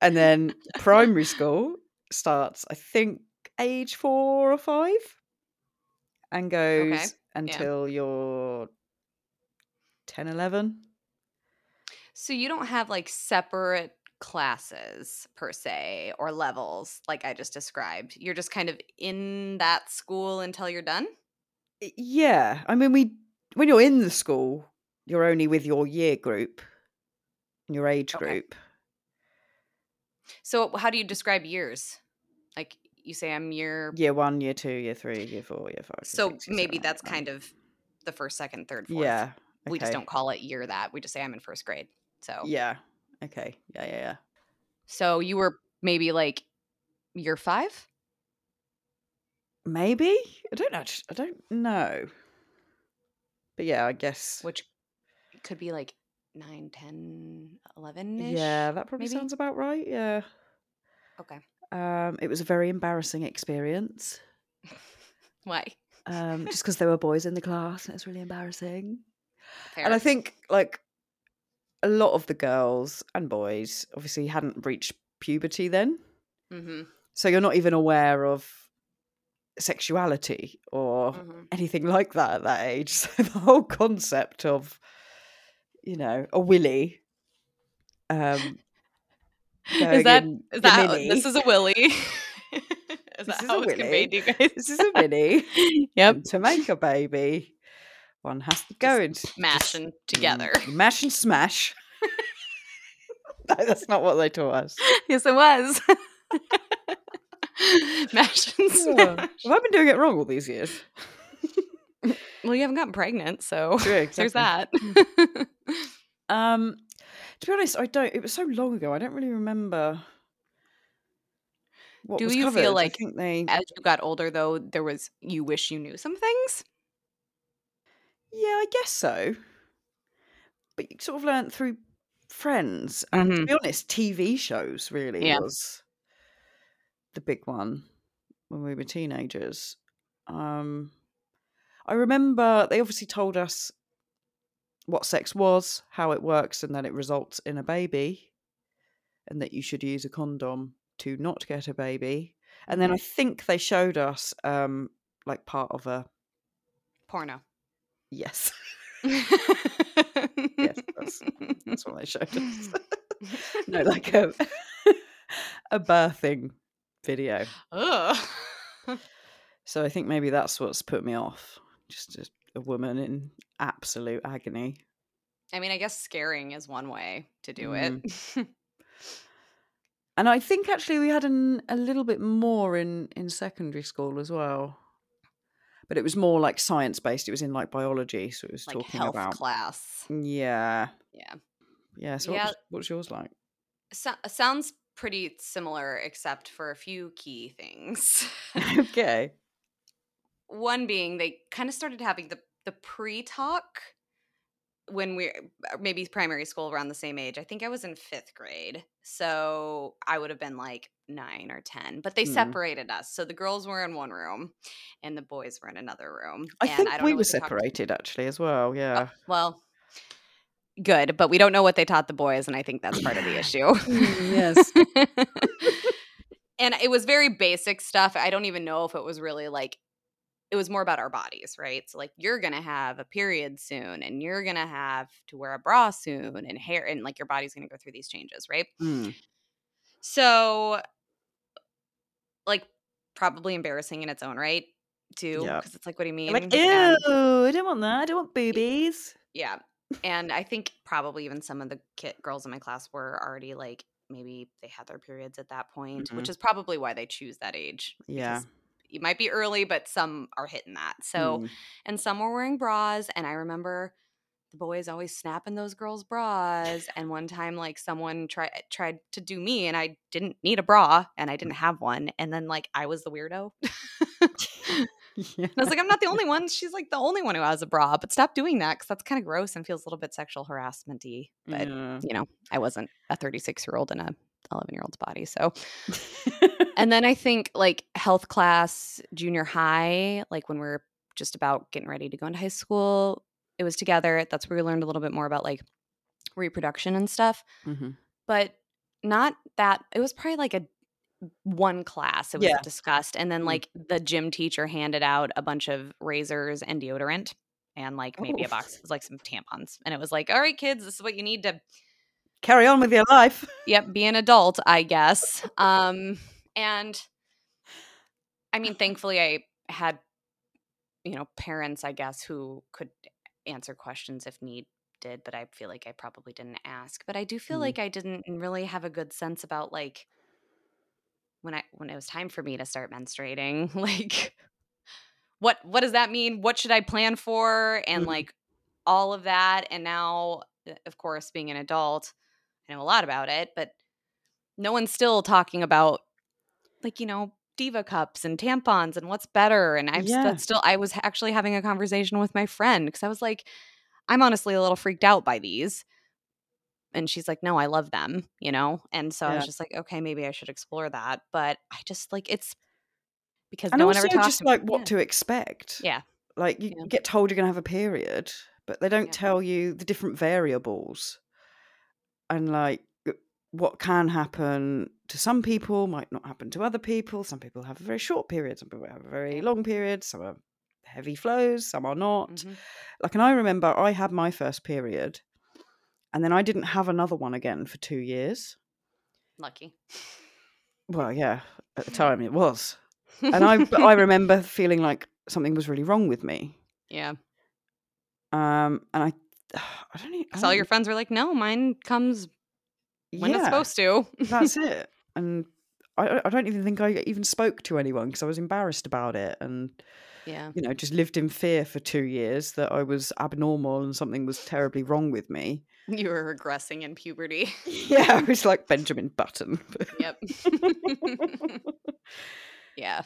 and then primary school starts, I think, age four or five and goes until you're 10, 11. So you don't have like separate classes per se or levels like I just described. You're just kind of in that school until you're done. Yeah. I mean, we when you're in the school, you're only with your year group, your age Okay. group. So how do you describe years? Like you say I'm year Year one, year two, year three, year four, year five. so six, maybe seven, that's kind of the first, second, third, fourth. yeah. We just don't call it year that. We just say I'm in first grade. So Yeah. Okay. Yeah. Yeah. Yeah. so you were maybe like year five? Maybe I don't know. I don't know. But yeah, I guess. which could be like 9 10 11 Yeah, that probably maybe? sounds about right. Yeah. okay Um, it was a very embarrassing experience. why Um, just because there were boys in the class, and it was really embarrassing. Fair. And I think like a lot of the girls and boys obviously hadn't reached puberty then. Mhm, So you're not even aware of sexuality or mhm. anything like that at that age. So the whole concept of, you know, a willy. Um, is that is that how, this is a willy is This that is how it's conveyed to you guys this is a mini. yep and to make a baby, one has to go into mashing together mash and smash. no, that's not what they taught us. yes it was mash and Yeah. smash Have I been doing it wrong all these years? Well, you haven't gotten pregnant, so True, there's that. Um, to be honest, I don't. It was so long ago. I don't really remember. What Do you covered. feel like they. As you got older, though, there was you wish you knew some things. Yeah, I guess so. But you sort of learned through friends, and to Mhm. be honest, TV shows really Yeah. was the big one when we were teenagers. Um, I remember they obviously told us what sex was, how it works, and that it results in a baby, and that you should use a condom to not get a baby. And then I think they showed us um, like part of a Porno. yes, yes, that's, that's what they showed us. no, like a a birthing video. Ugh. So I think maybe that's what's put me off. Just a, a woman in absolute agony. I mean, I guess scaring is one way to do Mm. it. And I think actually we had an, a little bit more in in secondary school as well. But it was more like science based. It was in like biology, so it was like talking health about class. yeah, Yeah. yeah. So Yeah. What was, what's yours like? So- sounds pretty similar, except for a few key things. okay. One being they kind of started having the the pre-talk when we are maybe primary school around the same age. I think I was in 5th grade. So I would have been like 9 or 10. But they Hmm. separated us. So the girls were in one room and the boys were in another room. I and think don't we were what they talked- separated actually as well. Yeah. Oh, well, good, but we don't know what they taught the boys and I think that's part of the issue. Mm, yes. and it was very basic stuff. I don't even know if it was really like it was more about our bodies, right? So like you're to have a period soon and you're to have to wear a bra soon and hair and like your body's to go through these changes, right? Mm. So like probably embarrassing in its own right too Yeah. because it's like what do you mean? Like, And- ew, I don't want that. I don't want boobies. Yeah. And I think probably even some of the kid girls in my class were already like maybe they had their periods at that point, which is probably why they choose that age. Yeah. It might be early, but some are hitting that. So, Mm. and some were wearing bras. And I remember the boys always snapping those girls' bras. And one time, like someone tried tried to do me, and I didn't need a bra, and I didn't have one. And then like I was the weirdo. yeah. I was like, I'm not the only one. She's like the only one who has a bra, but stop doing that because that's kind of gross and feels a little bit sexual harassment y. But, Yeah. you know, I wasn't a 36 year old in a 11 year old's body. So, and then I think like health class, junior high, like when we're just about getting ready to go into high school, it was together. That's where we learned a little bit more about like reproduction and stuff, Mhm. but not that. It was probably like a one class it was Yeah. discussed and then Mm. like the gym teacher handed out a bunch of razors and deodorant and like maybe a Oof. box of like some tampons and it was like all right kids this is what you need to Carry on with your life. yep be an adult i guess um and i mean thankfully i had you know parents i guess who could answer questions if need did but i feel like i probably didn't ask but i do feel Mm. like i didn't really have a good sense about like when i when it was time for me to start menstruating like what what does that mean what should i plan for and Mhm. like all of that and now uh, of course being an adult i know a lot about it but no one's still talking about like you know diva cups and tampons and what's better and i'm Yeah. still i was actually having a conversation with my friend because i was like i'm honestly a little freaked out by these and she's like no i love them you know and so i was just like okay maybe i should explore that but i just like it's because And no one ever talks just like what yeah. to expect. yeah Like you Yeah. get told you're going to have a period, but they don't Yeah. tell you the different variables. And like uh, what can happen to some people might not happen to other people. Some people have a very short period, some people have a very long period, some are heavy flows, some are not. Mhm. Like and I remember I had my first period and then I didn't have another one again for 2 years. lucky Well, yeah, at the time it was. And I I remember feeling like something was really wrong with me. yeah Um, and I, I don't even. So all your friends were like no mine comes when it's supposed to That's it. And I, I don't even think I even spoke to anyone because I was embarrassed about it. And Yeah. you know, just lived in fear for two years that I was abnormal and something was terribly wrong with me. You were regressing in puberty. Yeah, I was like Benjamin Button. yep. yeah.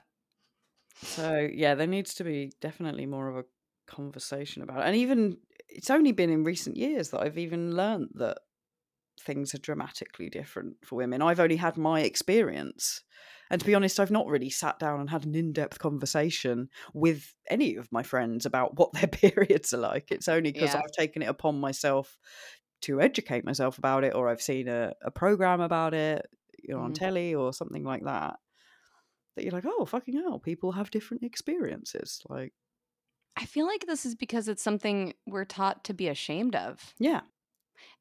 So yeah, there needs to be definitely more of a conversation about it. And even it's only been in recent years that I've even learned that things are dramatically different for women. I've only had my experience. And to be honest, I've not really sat down and had an in depth conversation with any of my friends about what their periods are like. It's only because Yeah. I've taken it upon myself to educate myself about it, or I've seen a, a program about it you know, on Mhm. telly or something like that. That you're like, oh, fucking hell, people have different experiences. Like, I feel like this is because it's something we're taught to be ashamed of. yeah,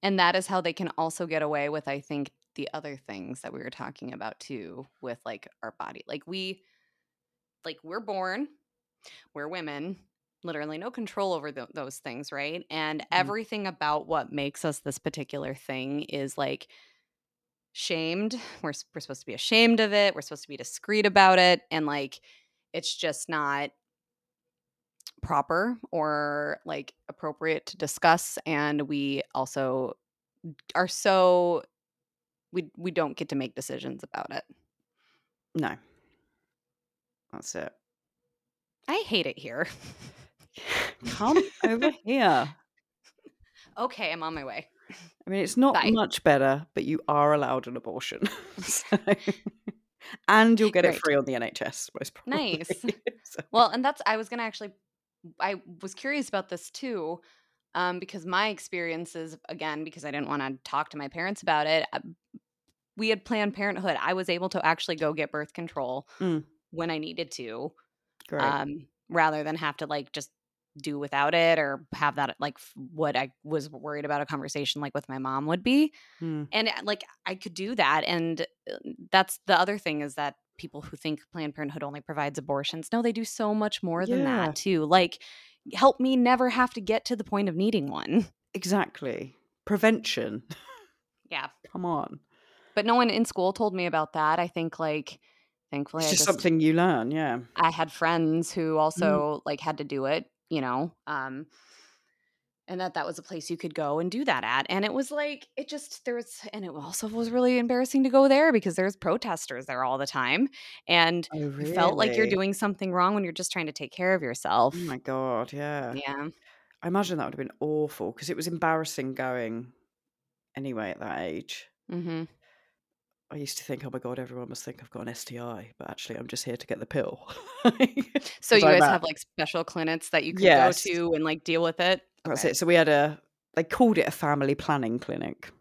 And that is how they can also get away with, I think, the other things that we were talking about too, with like our body. Like we, like we're born, we're women, literally no control over tho- those things, right? And mm-hmm. everything about what makes us this particular thing is like shamed. We're, we're supposed to be ashamed of it. We're supposed to be discreet about it. And like, it's just not proper or like appropriate to discuss and we also are so we we don't get to make decisions about it. no. That's it. I hate it here. Come over here. okay, I'm on my way. I mean, it's not Bye. much better, but you are allowed an abortion. So- and you'll get it free on the NHS, most probably. Nice. So- Well, and that's I was going to actually I was curious about this too. Um, because my experiences again because I didn't want to talk to my parents about it. uh, We had planned parenthood. I was able to actually go get birth control Mm. when I needed to. Great. um, rather than have to like just do without it or have that like what I was worried about a conversation like with my mom would be. Mm. And uh, like I could do that. And uh, that's the other thing is that people who think Planned Parenthood only provides abortions, no, they do so much more than Yeah. that too. Like, help me never have to get to the point of needing one. Exactly. Prevention. Yeah. Come on. But no one in school told me about that. I think like, thankfully, It's I just just something you learn, yeah. I had friends who also like had to do it, you know, um, and that that was a place you could go and do that at. And it was like it just there was, and it also was really embarrassing to go there because there's protesters there all the time, and Oh, you felt like you're doing something wrong when you're just trying to take care of yourself. Oh my god, yeah. yeah, I imagine that would have been awful because it was embarrassing going anyway at that age. hmm I used to think, oh my god, everyone must think I've got an STI, but actually, I'm just here to get the pill. so you guys have like special clinics that you can Yes. go to and like deal with it. That's it. So we had a. They called it a family planning clinic,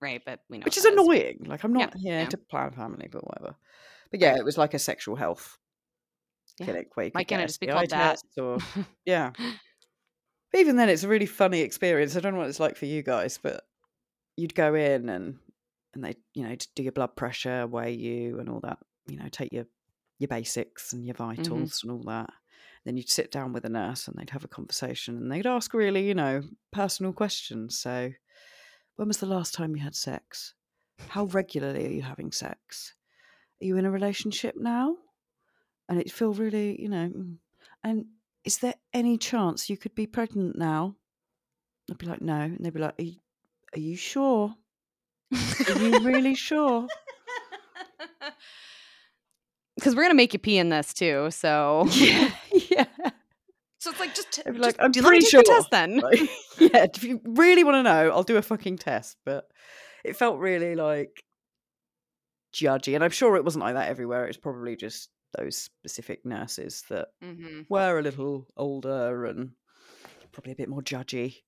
right? But we know which is annoying. Like I'm Yeah, not here yeah. to plan a family, but whatever. But yeah, it was like a sexual health Yeah. clinic where you Why can't it just be called that? or yeah. But even then, it's a really funny experience. I don't know what it's like for you guys, but you'd go in and and they, you know, do your blood pressure, weigh you, and all that. You know, take your your basics and your mm-hmm. vitals and all that. Then you'd sit down with a nurse and they'd have a conversation and they'd ask really, you know, personal questions. So, when was the last time you had sex? How regularly are you having sex? Are you in a relationship now? And it'd feel really, you know, mm. and is there any chance you could be pregnant now? I'd be like, no. And they'd be like, are you, are you sure? Are you really sure? Because we're gonna make you pee in this too. So yeah, yeah. So it's like just, I'd be just like, I'm let me pretty take sure. test then. Like, yeah, if you really want to know, I'll do a fucking test. But it felt really like judgy. And I'm sure it wasn't like that everywhere. It was probably just those specific nurses that hmm were a little older and probably a bit more judgy.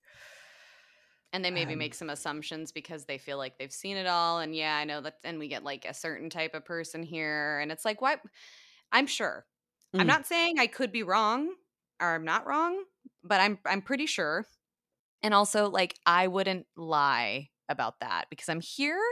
And they maybe Um, make some assumptions because they feel like they've seen it all. And yeah, I know that. And we get like a certain type of person here, and it's like, what? I'm sure. I'm Mm. not saying I could be wrong or I'm not wrong, but I'm I'm pretty sure. And also, like, I wouldn't lie about that because I'm here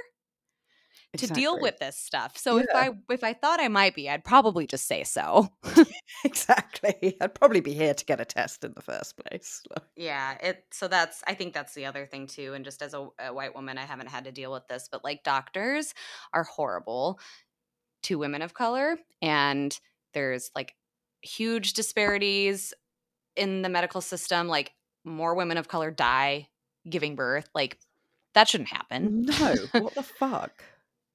to deal with this stuff. So if I if I thought I might be, I'd probably just say so. Exactly. I'd probably be here to get a test in the first place. Yeah, it so that's I think that's the other thing too and just as a, a white woman I haven't had to deal with this but like doctors are horrible to women of color and there's like huge disparities in the medical system. Like more women of color die giving birth. Like that shouldn't happen. No, what the fuck?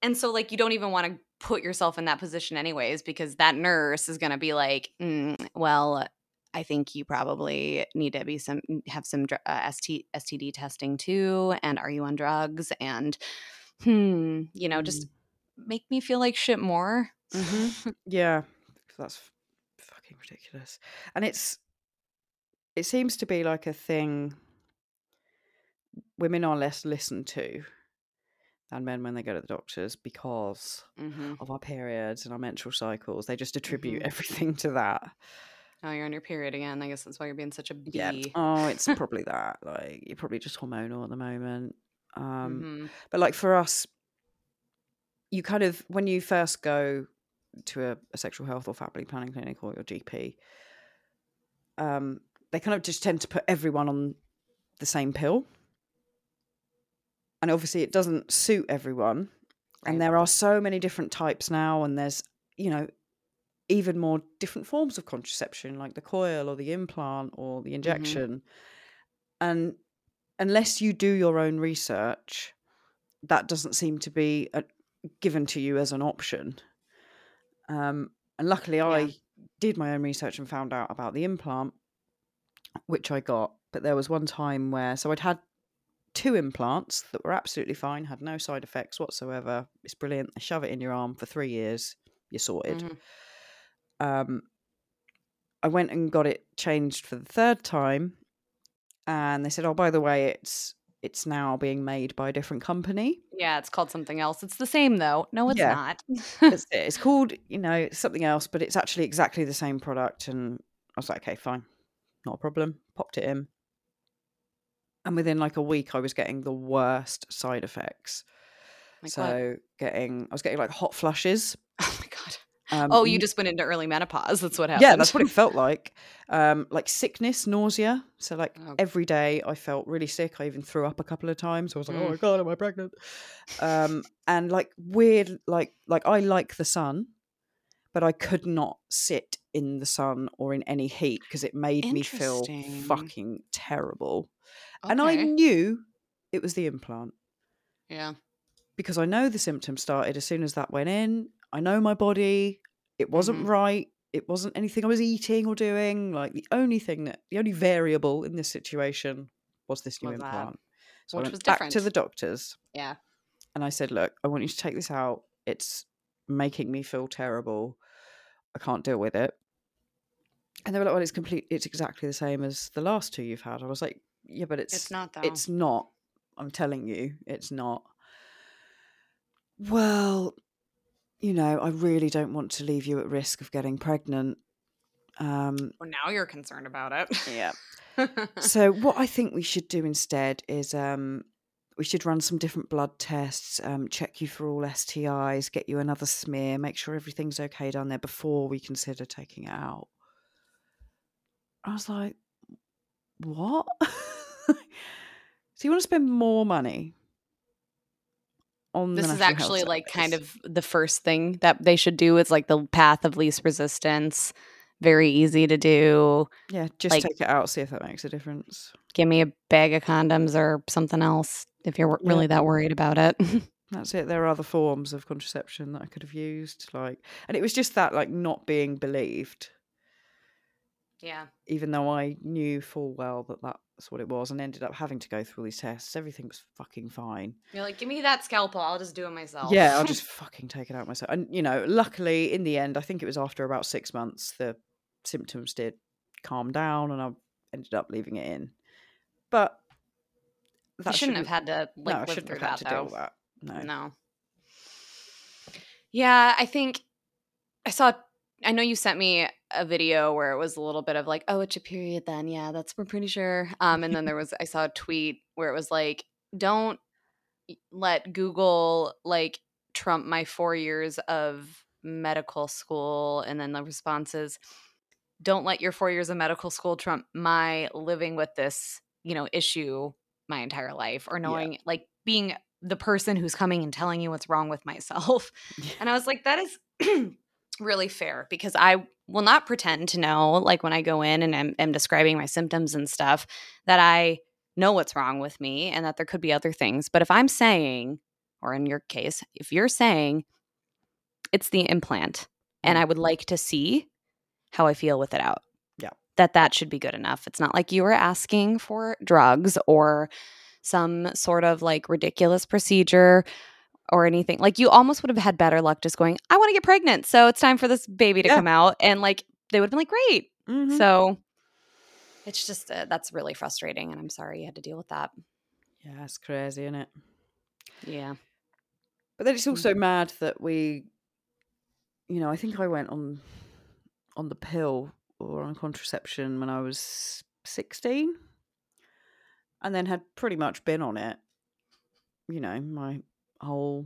And so, like, you don't even want to put yourself in that position, anyways, because that nurse is going to be like, mm, well, I think you probably need to be some have some uh, ST, STD testing too. And are you on drugs? And hmm, you know, just Mm. make me feel like shit more. Mhm. Yeah, that's fucking ridiculous. And it's it seems to be like a thing women are less listened to than men when they go to the doctors because hmm of our periods and our menstrual cycles. They just attribute Mhm. everything to that. Oh, you're on your period again. I guess that's why you're being such a bee. Yeah. Oh, it's probably that. Like you're probably just hormonal at the moment. Um Mhm. but like for us you kind of when you first go to a, a sexual health or family planning clinic or your GP, um, they kind of just tend to put everyone on the same pill. And obviously it doesn't suit everyone. Right. And there are so many different types now, and there's, you know, even more different forms of contraception, like the coil or the implant or the injection. And unless you do your own research, that doesn't seem to be a, given to you as an option. Um, and luckily, I did my own research and found out about the implant, which I got. But there was one time where, so I'd had two implants that were absolutely fine, had no side effects whatsoever. It's brilliant. They shove it in your arm for three years, you're sorted. Mhm. Um, I went and got it changed for the third time, and they said, "Oh, by the way, it's it's now being made by a different company." Yeah, it's called something else. It's the same though. No, it's Yeah. not. That's it. It's called, you know, something else, but it's actually exactly the same product. And I was like, okay, fine, not a problem. Popped it in, and within like a week, I was getting the worst side effects. Like what? so getting, I was getting like hot flushes. Oh my god. Um, Oh, you just went into early menopause. That's what happened. yeah, that's what it felt like. Um, like sickness, nausea. So like Oh. every day, I felt really sick. I even threw up a couple of times. I was like, oh Mm. my god, am I pregnant? Um, and like weird, like like I like the sun, but I could not sit in the sun or in any heat because it made me feel fucking terrible. And I knew it was the implant yeah. because I know the symptoms started as soon as that went in. I know my body. It wasn't Mhm. right. It wasn't anything I was eating or doing. Like the only thing that the only variable in this situation was this new Was that, implant. So I went back to the doctors Yeah. and I said, "Look, I want you to take this out. It's making me feel terrible. I can't deal with it." And they were like, "Well, it's complete. It's exactly the same as the last two you've had." I was like, "Yeah, but it's It's not though. it's not. I'm telling you, it's not." Well, you know, I really don't want to leave you at risk of getting pregnant. Um, well, now you're concerned about it. yeah. so what I think we should do instead is um, we should run some different blood tests, um, check you for all STIs, get you another smear, make sure everything's okay down there before we consider taking it out. I was like, what? so you want to spend more money on the this is actually like kind of the first thing that they should do is like the path of least resistance. Very easy to do. yeah, just like- take it out, see if that makes a difference. Give me a bag of condoms or something else if you're Yeah. really that worried about it. That's it. There are other forms of contraception that I could have used, like, and it was just that, like, not being believed, yeah. even though I knew full well that that that's what it was, and ended up having to go through all these tests. Everything was fucking fine. You're like, give me that scalpel. I'll just do it myself. Yeah, I'll just fucking take it out myself. And you know, luckily, in the end, I think it was after about six months, the symptoms did calm down, and I ended up leaving it in. But you that shouldn't have had to no, like I live shouldn't through have had that to deal though. with that. No. No. Yeah, I think I saw. I know you sent me a video where it was a little bit of like, "Oh, it's your period." Then, yeah, that's we're pretty sure. Um, and then there was I saw a tweet where it was like, "Don't let Google like trump my four years of medical school." And then the responses, "Don't let your four years of medical school trump my living with this, you know, issue my entire life or Yeah. knowing like being the person who's coming and telling you what's wrong with myself." And I was like, that is really fair because I will not pretend to know, like when I go in and am, am describing my symptoms and stuff, that I know what's wrong with me and that there could be other things. But if I'm saying, or in your case, if you're saying it's the implant and Mm. I would like to see how I feel with it out. Yeah. That that should be good enough. It's not like you were asking for drugs or some sort of like ridiculous procedure or anything. Like you almost would have had better luck just going, I want to get pregnant. So it's time for this baby to Yeah. come out. And like they would have been like, great. Mhm. So it's just, uh, that's really frustrating. And I'm sorry you had to deal with that. yeah, it's crazy, isn't it? Yeah. But then it's Mm. also mad that we, you know, I think I went on on the pill or on contraception when I was sixteen, and then had pretty much been on it, you know, my whole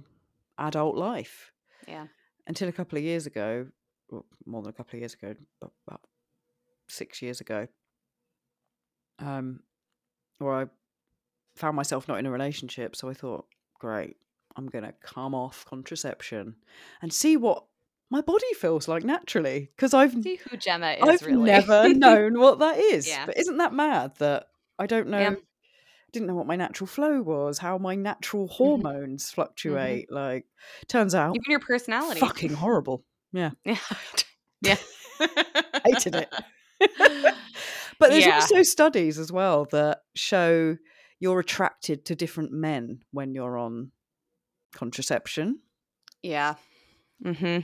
adult life Yeah. until a couple of years ago, well, more than a couple of years ago, about six years ago, um, where I found myself not in a relationship. So I thought, great, I'm going to come off contraception and see what my body feels like naturally because I've See who Gemma is I've really. never known what that is. Yeah. But isn't that mad that I don't know? Yeah. Didn't know what my natural flow was, how my natural Mm-hmm. hormones fluctuate. Like, turns out, Even your personality. fucking horrible. Yeah, Yeah. yeah. hated it. But there's Yeah. also studies as well that show you're attracted to different men when you're on contraception. yeah. Mm-hmm.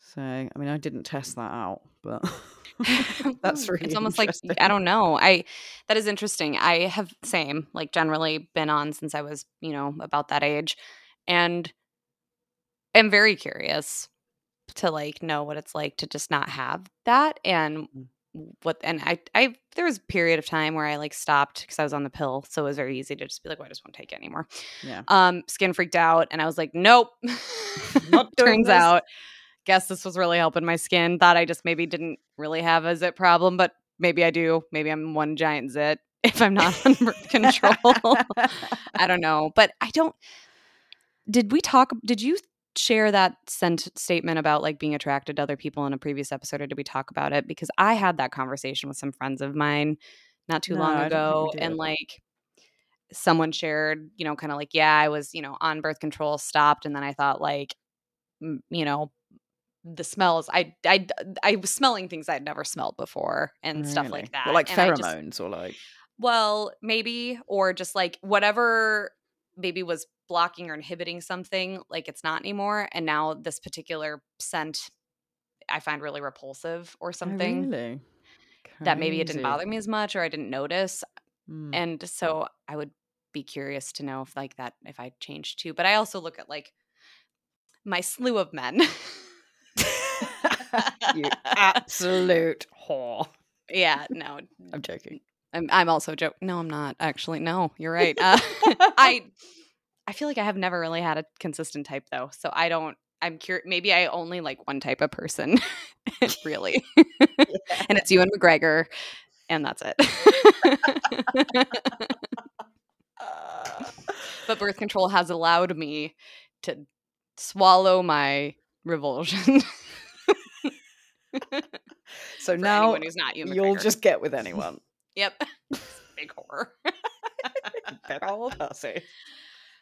So, I mean, I didn't test that out, but That's really it's almost like. I don't know. I that is interesting. I have same like generally been on since I was you know about that age, and I'm very curious to like know what it's like to just not have that and Mm. what and I I there was a period of time where I like stopped because I was on the pill, so it was very easy to just be like, well, I just won't take it anymore. yeah. Um, skin freaked out, and I was like, nope. Not Turns this. out, guess this was really helping my skin. Thought I just maybe didn't really have a zit problem, but maybe I do. Maybe I'm one giant zit if I'm not on birth control. I don't know, but I don't. Did we talk? Did you share that sent statement about like being attracted to other people in a previous episode, or did we talk about it? Because I had that conversation with some friends of mine not too No, long I don't think ago, and like someone shared, you know, kind of like, yeah, I was, you know, on birth control, stopped, and then I thought like, you know. The smells, I, I, I was smelling things I'd never smelled before and stuff like that. Well, like and I just- pheromones or like well, maybe, or just like whatever maybe was blocking or inhibiting something, like it's not anymore. And now this particular scent I find really repulsive or Oh, something really? that maybe it didn't bother me as much or I didn't notice. Mm. And so I would be curious to know if like that, if I changed too. But I also look at like my slew of men. you absolute whore. yeah, no, I'm joking. I'm, I'm also joking. No, I'm not actually. No, you're right. Uh, I I feel like I have never really had a consistent type though, so I don't. I'm curious. Maybe I only like one type of person, really, and it's Ewan McGregor, and that's it. but birth control has allowed me to swallow my revulsion. so For now who's not you, Ewan McGregor. just get with anyone. yep, big horror. Big old hussy.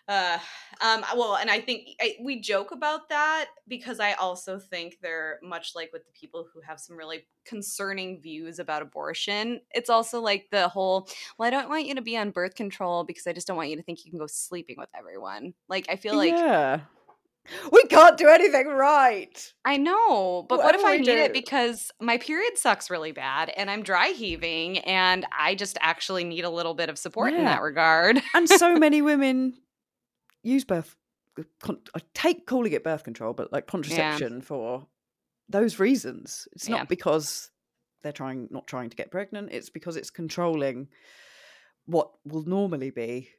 Uh, um, well, and I think I, we joke about that because I also think they're much like with the people who have some really concerning views about abortion. It's also like the whole, well, I don't want you to be on birth control because I just don't want you to think you can go sleeping with everyone. Like, I feel like yeah. We can't do anything right. I know, but what if I need it because my period sucks really bad and I'm dry heaving and I just actually need a little bit of support in that regard. And so many women use birth. Uh, con- I take calling it birth control, but like contraception for those reasons. It's not Yeah. because they're trying not trying to get pregnant. It's because it's controlling what will normally be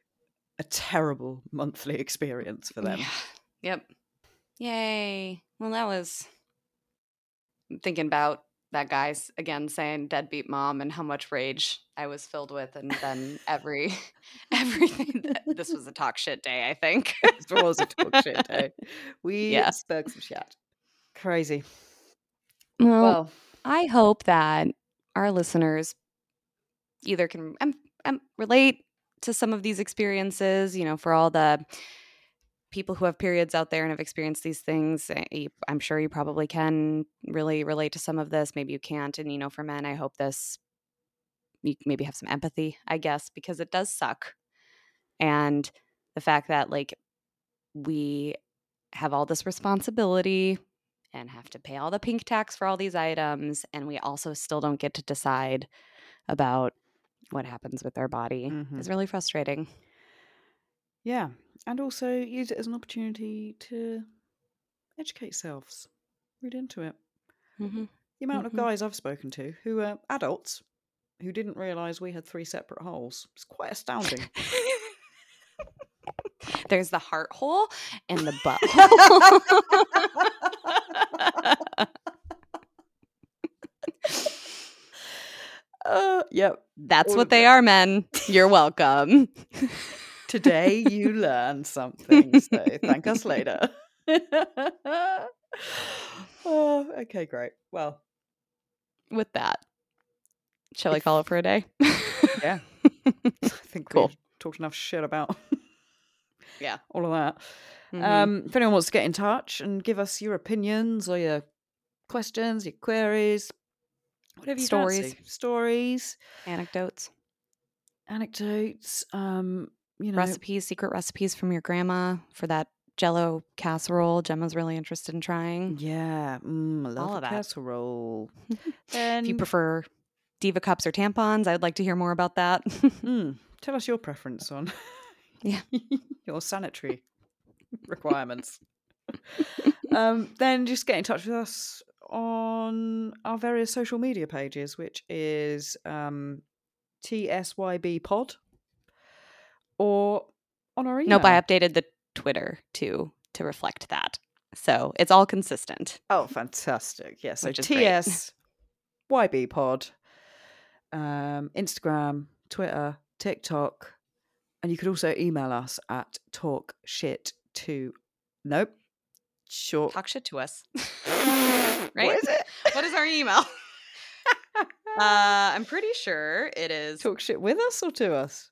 a terrible monthly experience for them. Yeah. Yep. Yay. Well, that was I'm thinking about that guy's again saying deadbeat mom and how much rage I was filled with and then every everything that, this was a talk shit day, I think. it was a talk shit day. We Yeah. spoke some shit. Crazy. Well, Well, I hope that our listeners either can um, um, relate to some of these experiences, you know, for all the people who have periods out there and have experienced these things, eh, I'm sure you probably can really relate to some of this. Maybe you can't. And, you know, for men, I hope this, you maybe have some empathy, I guess, because it does suck. And the fact that, like, we have all this responsibility and have to pay all the pink tax for all these items and we also still don't get to decide about what happens with our body Mhm. is really frustrating. Yeah. And also use it as an opportunity to educate yourselves. Read into it. Mm-hmm. The amount Mhm. of guys I've spoken to who are adults who didn't realise we had three separate holes. It's quite astounding. There's the heart hole and the butt hole. uh, yep. That's All what they are, men. You're welcome. Today you learn something, so thank us later. oh, okay, great. Well, with that, shall I call it for a day? yeah. I think Cool. we've talked enough shit about Yeah. all of that. Mhm. Um, if anyone wants to get in touch and give us your opinions or your questions, your queries, whatever you Stories. fancy. stories, Anecdotes, anecdotes, um, you know, recipes, secret recipes from your grandma for that jello casserole Gemma's really interested in trying. yeah, mm, I love All of that. casserole. then If you prefer diva cups or tampons, I'd like to hear more about that. mm, tell us your preference on Yeah. your sanitary requirements. um, then just get in touch with us on our various social media pages, which is um, TSYB Pod, or on our email. nope, I updated the Twitter too to reflect that. So it's all consistent. Oh, fantastic! Yeah, so Which is great. TSYB Pod, um, Instagram, Twitter, TikTok, and you could also email us at talk shit to nope short Talk shit to us. Right? is it? What is our email? uh, I'm pretty sure it is. Talk shit with us or to us?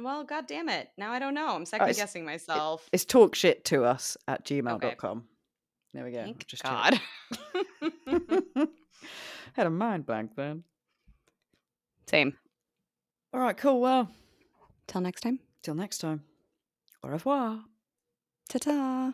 Well, god damn it. Now I don't know. I'm oh, second it's- guessing myself. It's talk shit to us at gmail.com. There we go. Thank Just God. Had a mind blank then. Same. All right, cool. Well, Till next time. till next time. Au revoir. Ta ta.